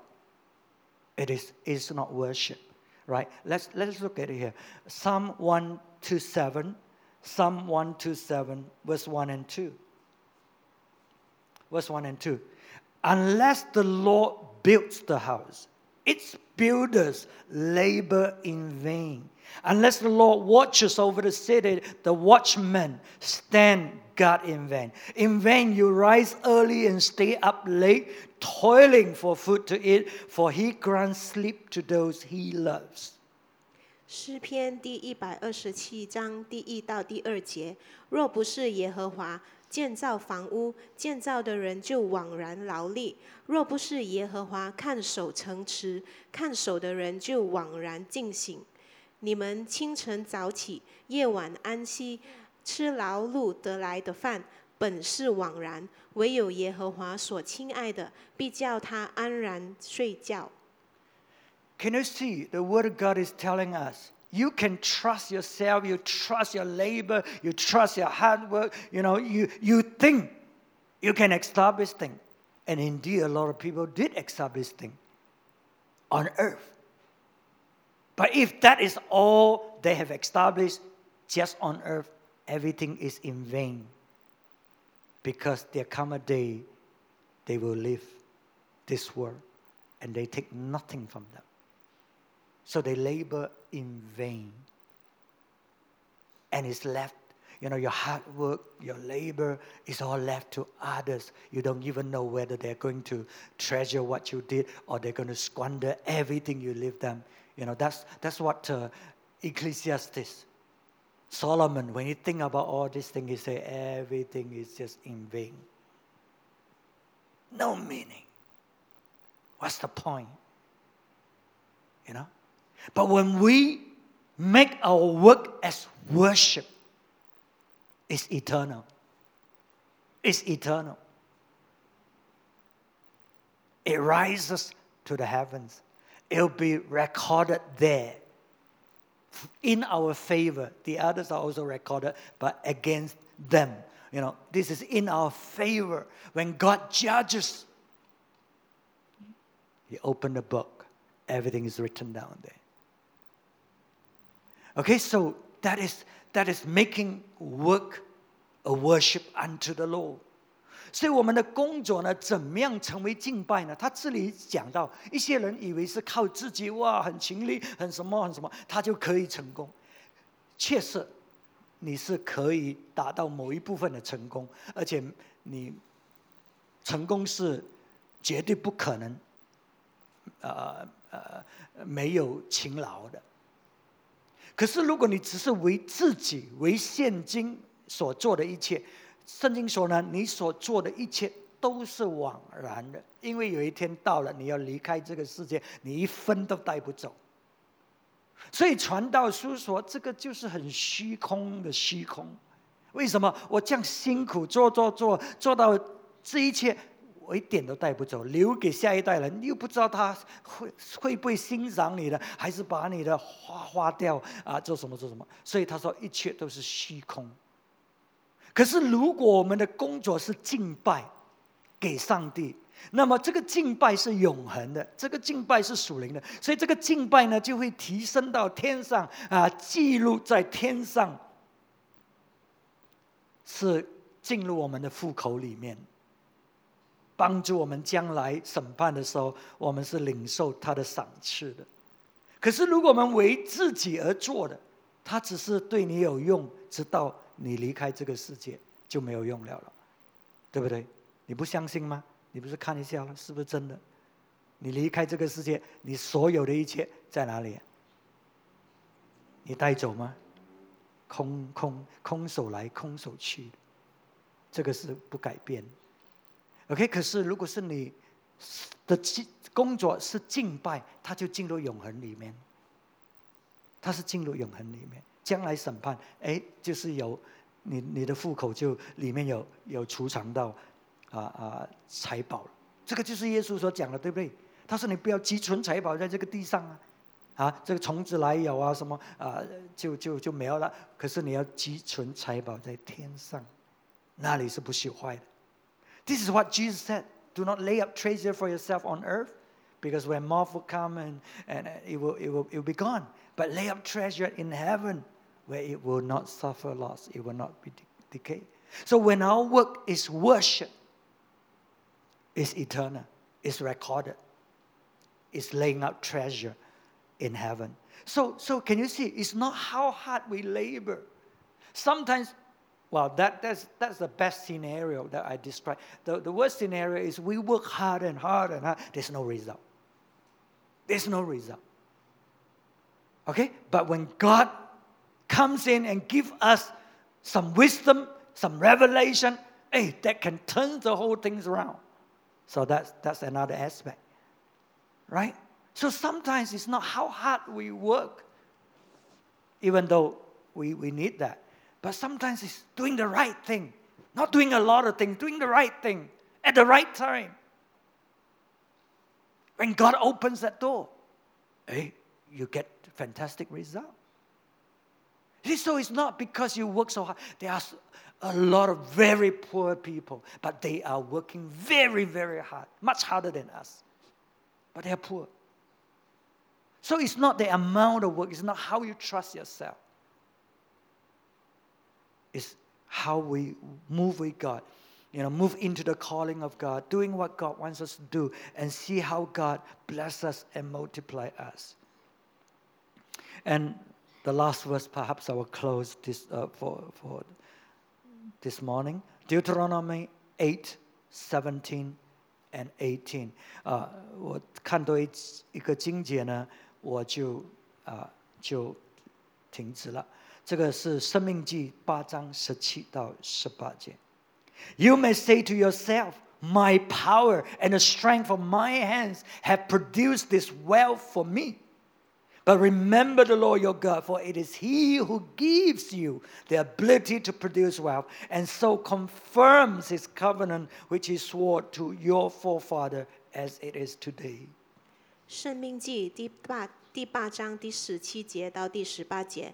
it is it's not worship, right? Let's let's look at it here. Psalm one to seven, Psalm one to seven, verse one and two. Verse one and two. Unless the Lord builds the house, its builders labor in vain. Unless the Lord watches over the city, the watchmen stand guard in vain. In vain you rise early and stay up late, toiling for food to eat, for he grants sleep to those he loves. 诗篇第一百二十七章第一到第二节：若不是耶和华 建造房屋，建造的人就枉然劳力；若不是耶和华看守城池，看守的人就枉然进行。你们清晨早起，夜晚安息，吃劳碌得来的饭，本是枉然；唯有耶和华所亲爱的，必叫他安然睡觉。Can you see the word of God is telling us? You can trust yourself, you trust your labor, you trust your hard work, you know, you, you think you can establish things. And indeed, a lot of people did establish things on earth. But if that is all they have established just on earth, everything is in vain. Because there come a day they will leave this world and they take nothing from them. So they labor in vain. And it's left, you know, your hard work, your labor is all left to others. You don't even know whether they're going to treasure what you did or they're going to squander everything you leave them. You know, that's, that's what uh, Ecclesiastes, Solomon, when he think about all these things, he say everything is just in vain. No meaning. What's the point? You know? But when we make our work as worship, it's eternal. It's eternal. It rises to the heavens. It'll be recorded there in our favor. The others are also recorded, but against them. You know, this is in our favor. When God judges, He opened the book, everything is written down there. Okay, so that is that is making work a worship unto the Lord. 所以我们的工作呢，怎么样成为敬拜呢？他这里讲到，一些人以为是靠自己哇，很勤力，很什么很什么，他就可以成功。确实，你是可以达到某一部分的成功，而且你成功是绝对不可能，呃呃，没有勤劳的。可是，如果你只是为自己为现今所做的一切，圣经说呢，你所做的一切都是枉然的，因为有一天到了，你要离开这个世界，你一分都带不走。所以传道书说，这个就是很虚空的虚空。为什么我这样辛苦做做做做到这一切，我一点都带不走，留给下一代人，你又不知道他会会不会欣赏你的，还是把你的花花掉啊？做什么做什么？所以他说，一切都是虚空。可是，如果我们的工作是敬拜给上帝，那么这个敬拜是永恒的，这个敬拜是属灵的，所以这个敬拜呢，就会提升到天上啊，记录在天上，是进入我们的户口里面，帮助我们将来审判的时候，我们是领受他的赏赐的。可是，如果我们为自己而做的，他只是对你有用，直到。你离开这个世界就没有用了了，对不对？你不相信吗？你不是看一下了，是不是真的？你离开这个世界，你所有的一切在哪里？你带走吗？空空空手来，空手去，这个是不改变。OK，可是如果是你的工作是敬拜，他就进入永恒里面，他是进入永恒里面。将来审判，哎，就是有你你的户口就里面有有储藏到啊啊财宝。这个就是耶稣所讲的，对不对？他说你不要积存财宝在这个地上啊，啊，这个虫子来咬啊什么啊，就就就没有了。可是你要积存财宝在天上，那里是不朽坏的。This is what Jesus said: Do not lay up treasure for yourself on earth, because when moth will come and and uh, it will it will it will be gone. But lay up treasure in heaven where it will not suffer loss, it will not be decayed. So when our work is worship, it's eternal, it's recorded, it's laying up treasure in heaven. So, so can you see? It's not how hard we labor. Sometimes, well, that, that's, that's the best scenario that I describe. The, the worst scenario is we work hard and hard and hard, there's no result. There's no result. Okay? But when God comes in and gives us some wisdom, some revelation, hey, that can turn the whole things around. So that's, that's another aspect. Right? So sometimes it's not how hard we work, even though we, we need that. But sometimes it's doing the right thing, not doing a lot of things, doing the right thing at the right time. When God opens that door, hey, you get fantastic result. So it's not because you work so hard. There are a lot of very poor people, but they are working very, very hard, much harder than us. But they are poor. So it's not the amount of work, it's not how you trust yourself It's how we move with God. You know, move into the calling of God, doing what God wants us to do, and see how God bless us and multiply us. And the last verse, perhaps I will close this uh, for, for this morning Deuteronomy 8 17 and 18. 啊、我看到一一个经节呢，我就啊、就停止了。 这个是《申命记》八章十七到十八节。You may say to yourself, My power and the strength of my hands have produced this wealth for me. But remember the Lord your God, for it is He who gives you the ability to produce wealth, and so confirms His covenant which He swore to your forefather as it is today. 申命记第八第八章第十七节到第十八节，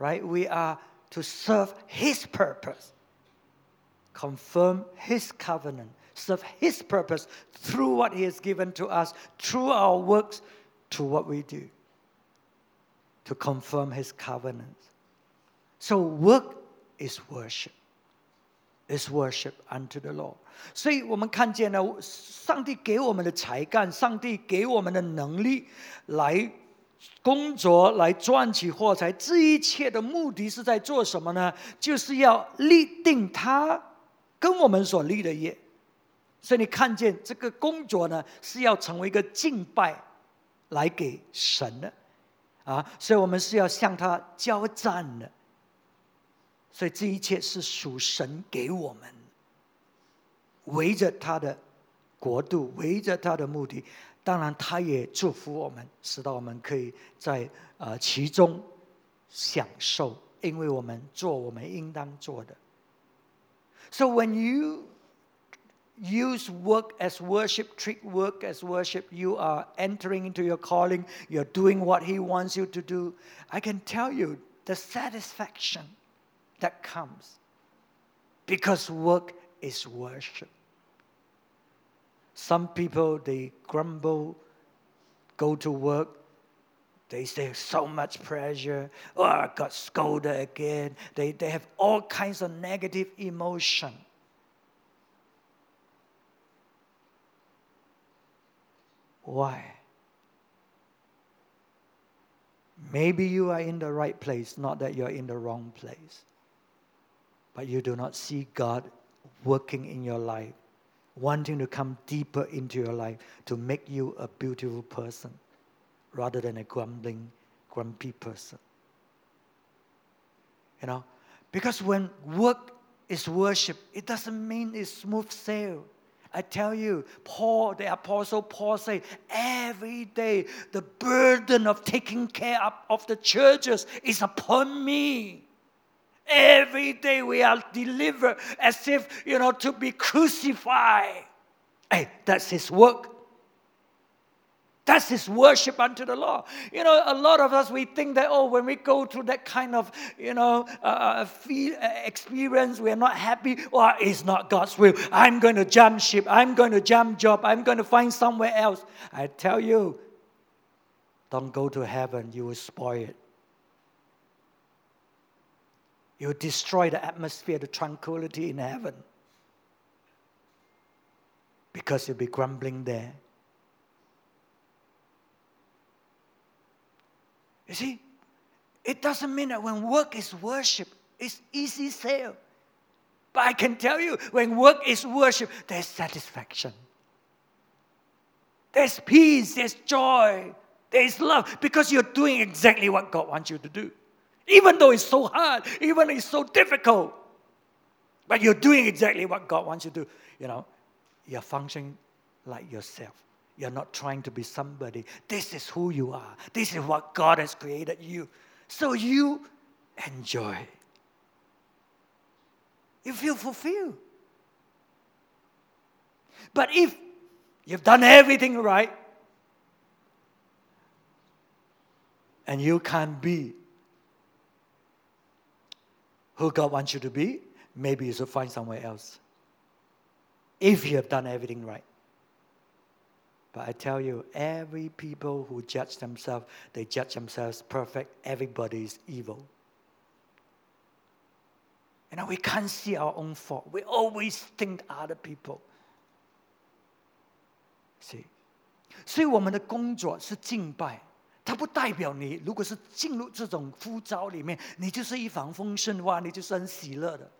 right? We are to serve His purpose, confirm His covenant, serve His purpose through what He has given to us, through our works, to what we do, to confirm His covenant. So, work is worship is worship unto the Lord。所以我们看见呢，上帝给我们的才干，上帝给我们的能力，来 工作，来赚取货财，这一切的目的是在做什么呢？就是要立定他跟我们所立的业。所以你看见这个工作呢，是要成为一个敬拜来给神的啊，所以我们是要向他交战的。所以这一切是属神给我们，围着他的国度，围着他的目的。当然，他也祝福我们，使到我们可以在呃其中享受，因为我们做我们应当做的。So when you use work as worship, treat work as worship, you are entering into your calling, you're doing what He wants you to do. I can tell you the satisfaction that comes because work is worship. Some people they grumble, go to work, they say so much pressure, oh I got scolded again. They, they have all kinds of negative emotion. Why? Maybe you are in the right place, not that you're in the wrong place but you do not see God working in your life, wanting to come deeper into your life to make you a beautiful person rather than a grumbling, grumpy person. You know, because when work is worship, it doesn't mean it's smooth sail. I tell you, Paul, the apostle Paul said, every day the burden of taking care of, the churches is upon me. Every day we are delivered as if, you know, to be crucified. Hey, that's his work. That's his worship unto the Lord. You know, a lot of us, we think that, oh, when we go through that kind of, you know, uh, feel, uh, experience, we're not happy. Well, it's not God's will. I'm going to jump ship. I'm going to jump job. I'm going to find somewhere else. I tell you, don't go to heaven. You will spoil it. You destroy the atmosphere, the tranquility in heaven. Because you'll be grumbling there. You see, it doesn't mean that when work is worship, it's easy sail. But I can tell you, when work is worship, there's satisfaction. There's peace, there's joy, there's love, because you're doing exactly what God wants you to do. Even though it's so hard, even it's so difficult, but you're doing exactly what God wants you to do. You know, you're functioning like yourself. You're not trying to be somebody. This is who you are. This is what God has created you. So you enjoy. You feel fulfilled. But if you've done everything right and you can't be who God wants you to be, maybe you should find somewhere else. If you have done everything right. But I tell you, every people who judge themselves, they judge themselves perfect. Everybody is evil. You know, we can't see our own fault. We always think other people. See? 所以我们的工作是敬拜， 它不代表你如果是进入这种呼召里面，你就是一帆风顺哇，你就是很喜乐的。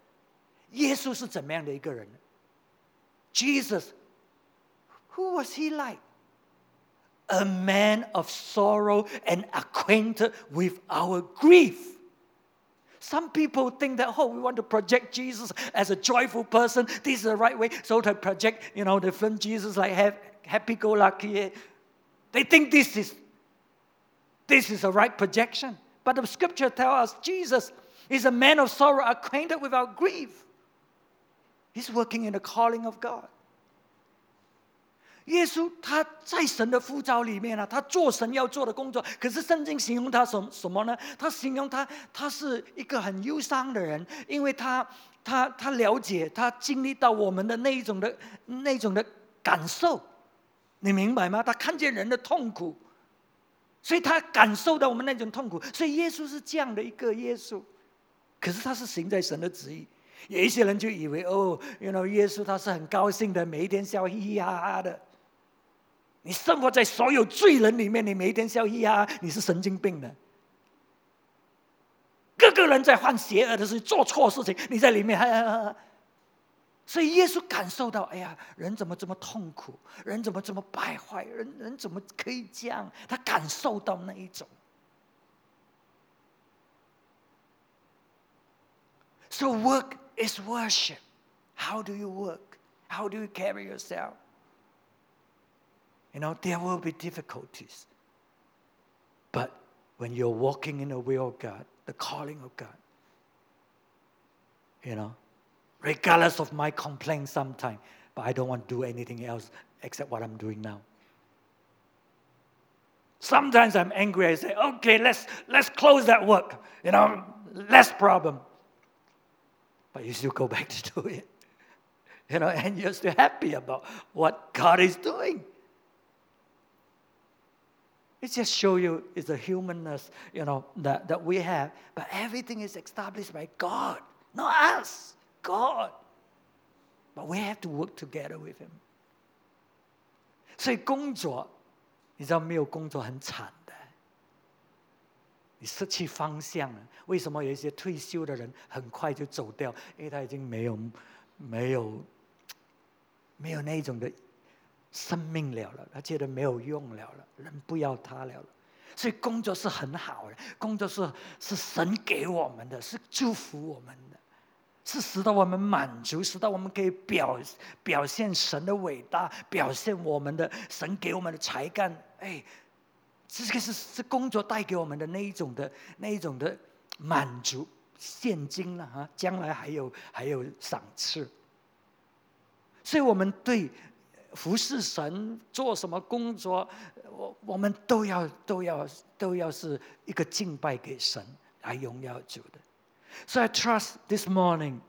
耶稣是怎么样的一个人？Jesus, who was he like? A man of sorrow and acquainted with our grief. Some people think that, oh, we want to project Jesus as a joyful person. This is the right way. So to project, you know, the film Jesus like happy go lucky. They think this is this is a right projection. But the scripture tells us Jesus is a man of sorrow, acquainted with our grief. He's working in the calling of God. 耶稣他在神的呼召里面啊，他做神要做的工作。可是圣经形容他什什么呢？他形容他他是一个很忧伤的人，因为他他他了解他经历到我们的那一种的那种的感受，你明白吗？他看见人的痛苦， 所以他感受到我们那种痛苦。所以耶稣是这样的一个耶稣，可是他是行在神的旨意。有一些人就以为哦，原来耶稣他是很高兴的，每一天笑嘻嘻哈哈的。你生活在所有罪人里面，你每一天笑嘻嘻哈哈，你是神经病的。个个人在犯邪恶的事，做错事情，你在里面哈哈哈……所以耶稣感受到，哎呀，人怎么这么痛苦？人怎么这么败坏？人人怎么可以这样？他感受到那一种。So work is worship. How do you work? How do you carry yourself? You know, there will be difficulties. But when you're walking in the will of God, the calling of God, you know, regardless of my complaints sometimes, but I don't want to do anything else except what I'm doing now. Sometimes I'm angry. I say, okay, let's, let's close that work. You know, less problem. But you still go back to do it. You know, and you're still happy about what God is doing. It just show you it's a humanness, you know, that, that we have. But everything is established by God, not us, God. But we have to work together with Him. 所以工作，你知道没有工作很惨的，你失去方向了。为什么有一些退休的人很快就走掉？因为他已经没有、没有、没有那种的生命了了，他觉得没有用了了，人不要他了了。所以工作是很好的，工作是是神给我们的，是祝福我们的，是使得我们满足，使得我们可以表表现神的伟大，表现我们的神给我们的才干。哎，这个是是工作带给我们的那一种的那一种的满足，现金了哈，将来还有还有赏赐。所以我们对。服侍神做什么工作，我我们都要都要都要是一个敬拜给神来荣耀主的。So I trust this morning,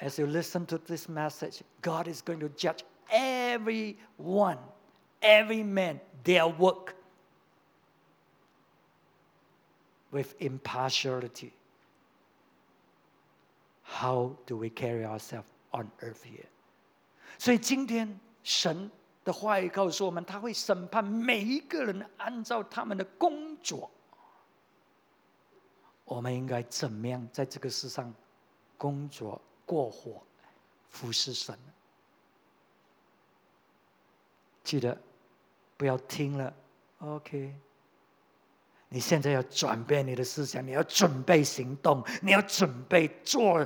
as you listen to this message, God is going to judge every one, every man, their work with impartiality. How do we carry ourselves on earth here? 所以今天。神的话语告诉我们，他会审判每一个人，按照他们的工作。 我们应该怎么样在这个世上工作过活，服侍神？记得不要听了，OK？你现在要转变你的思想，你要准备行动，你要准备做，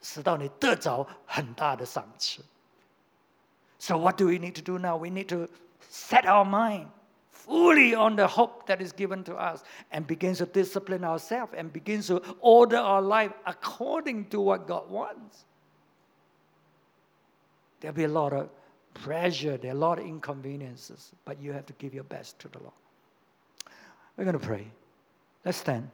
使到你得着很大的赏赐。So, what do we need to do now? We need to set our mind fully on the hope that is given to us and begins to discipline ourselves and begins to order our life according to what God wants. There'll be a lot of pressure, there are a lot of inconveniences, but you have to give your best to the Lord. We're going to pray. Let's stand.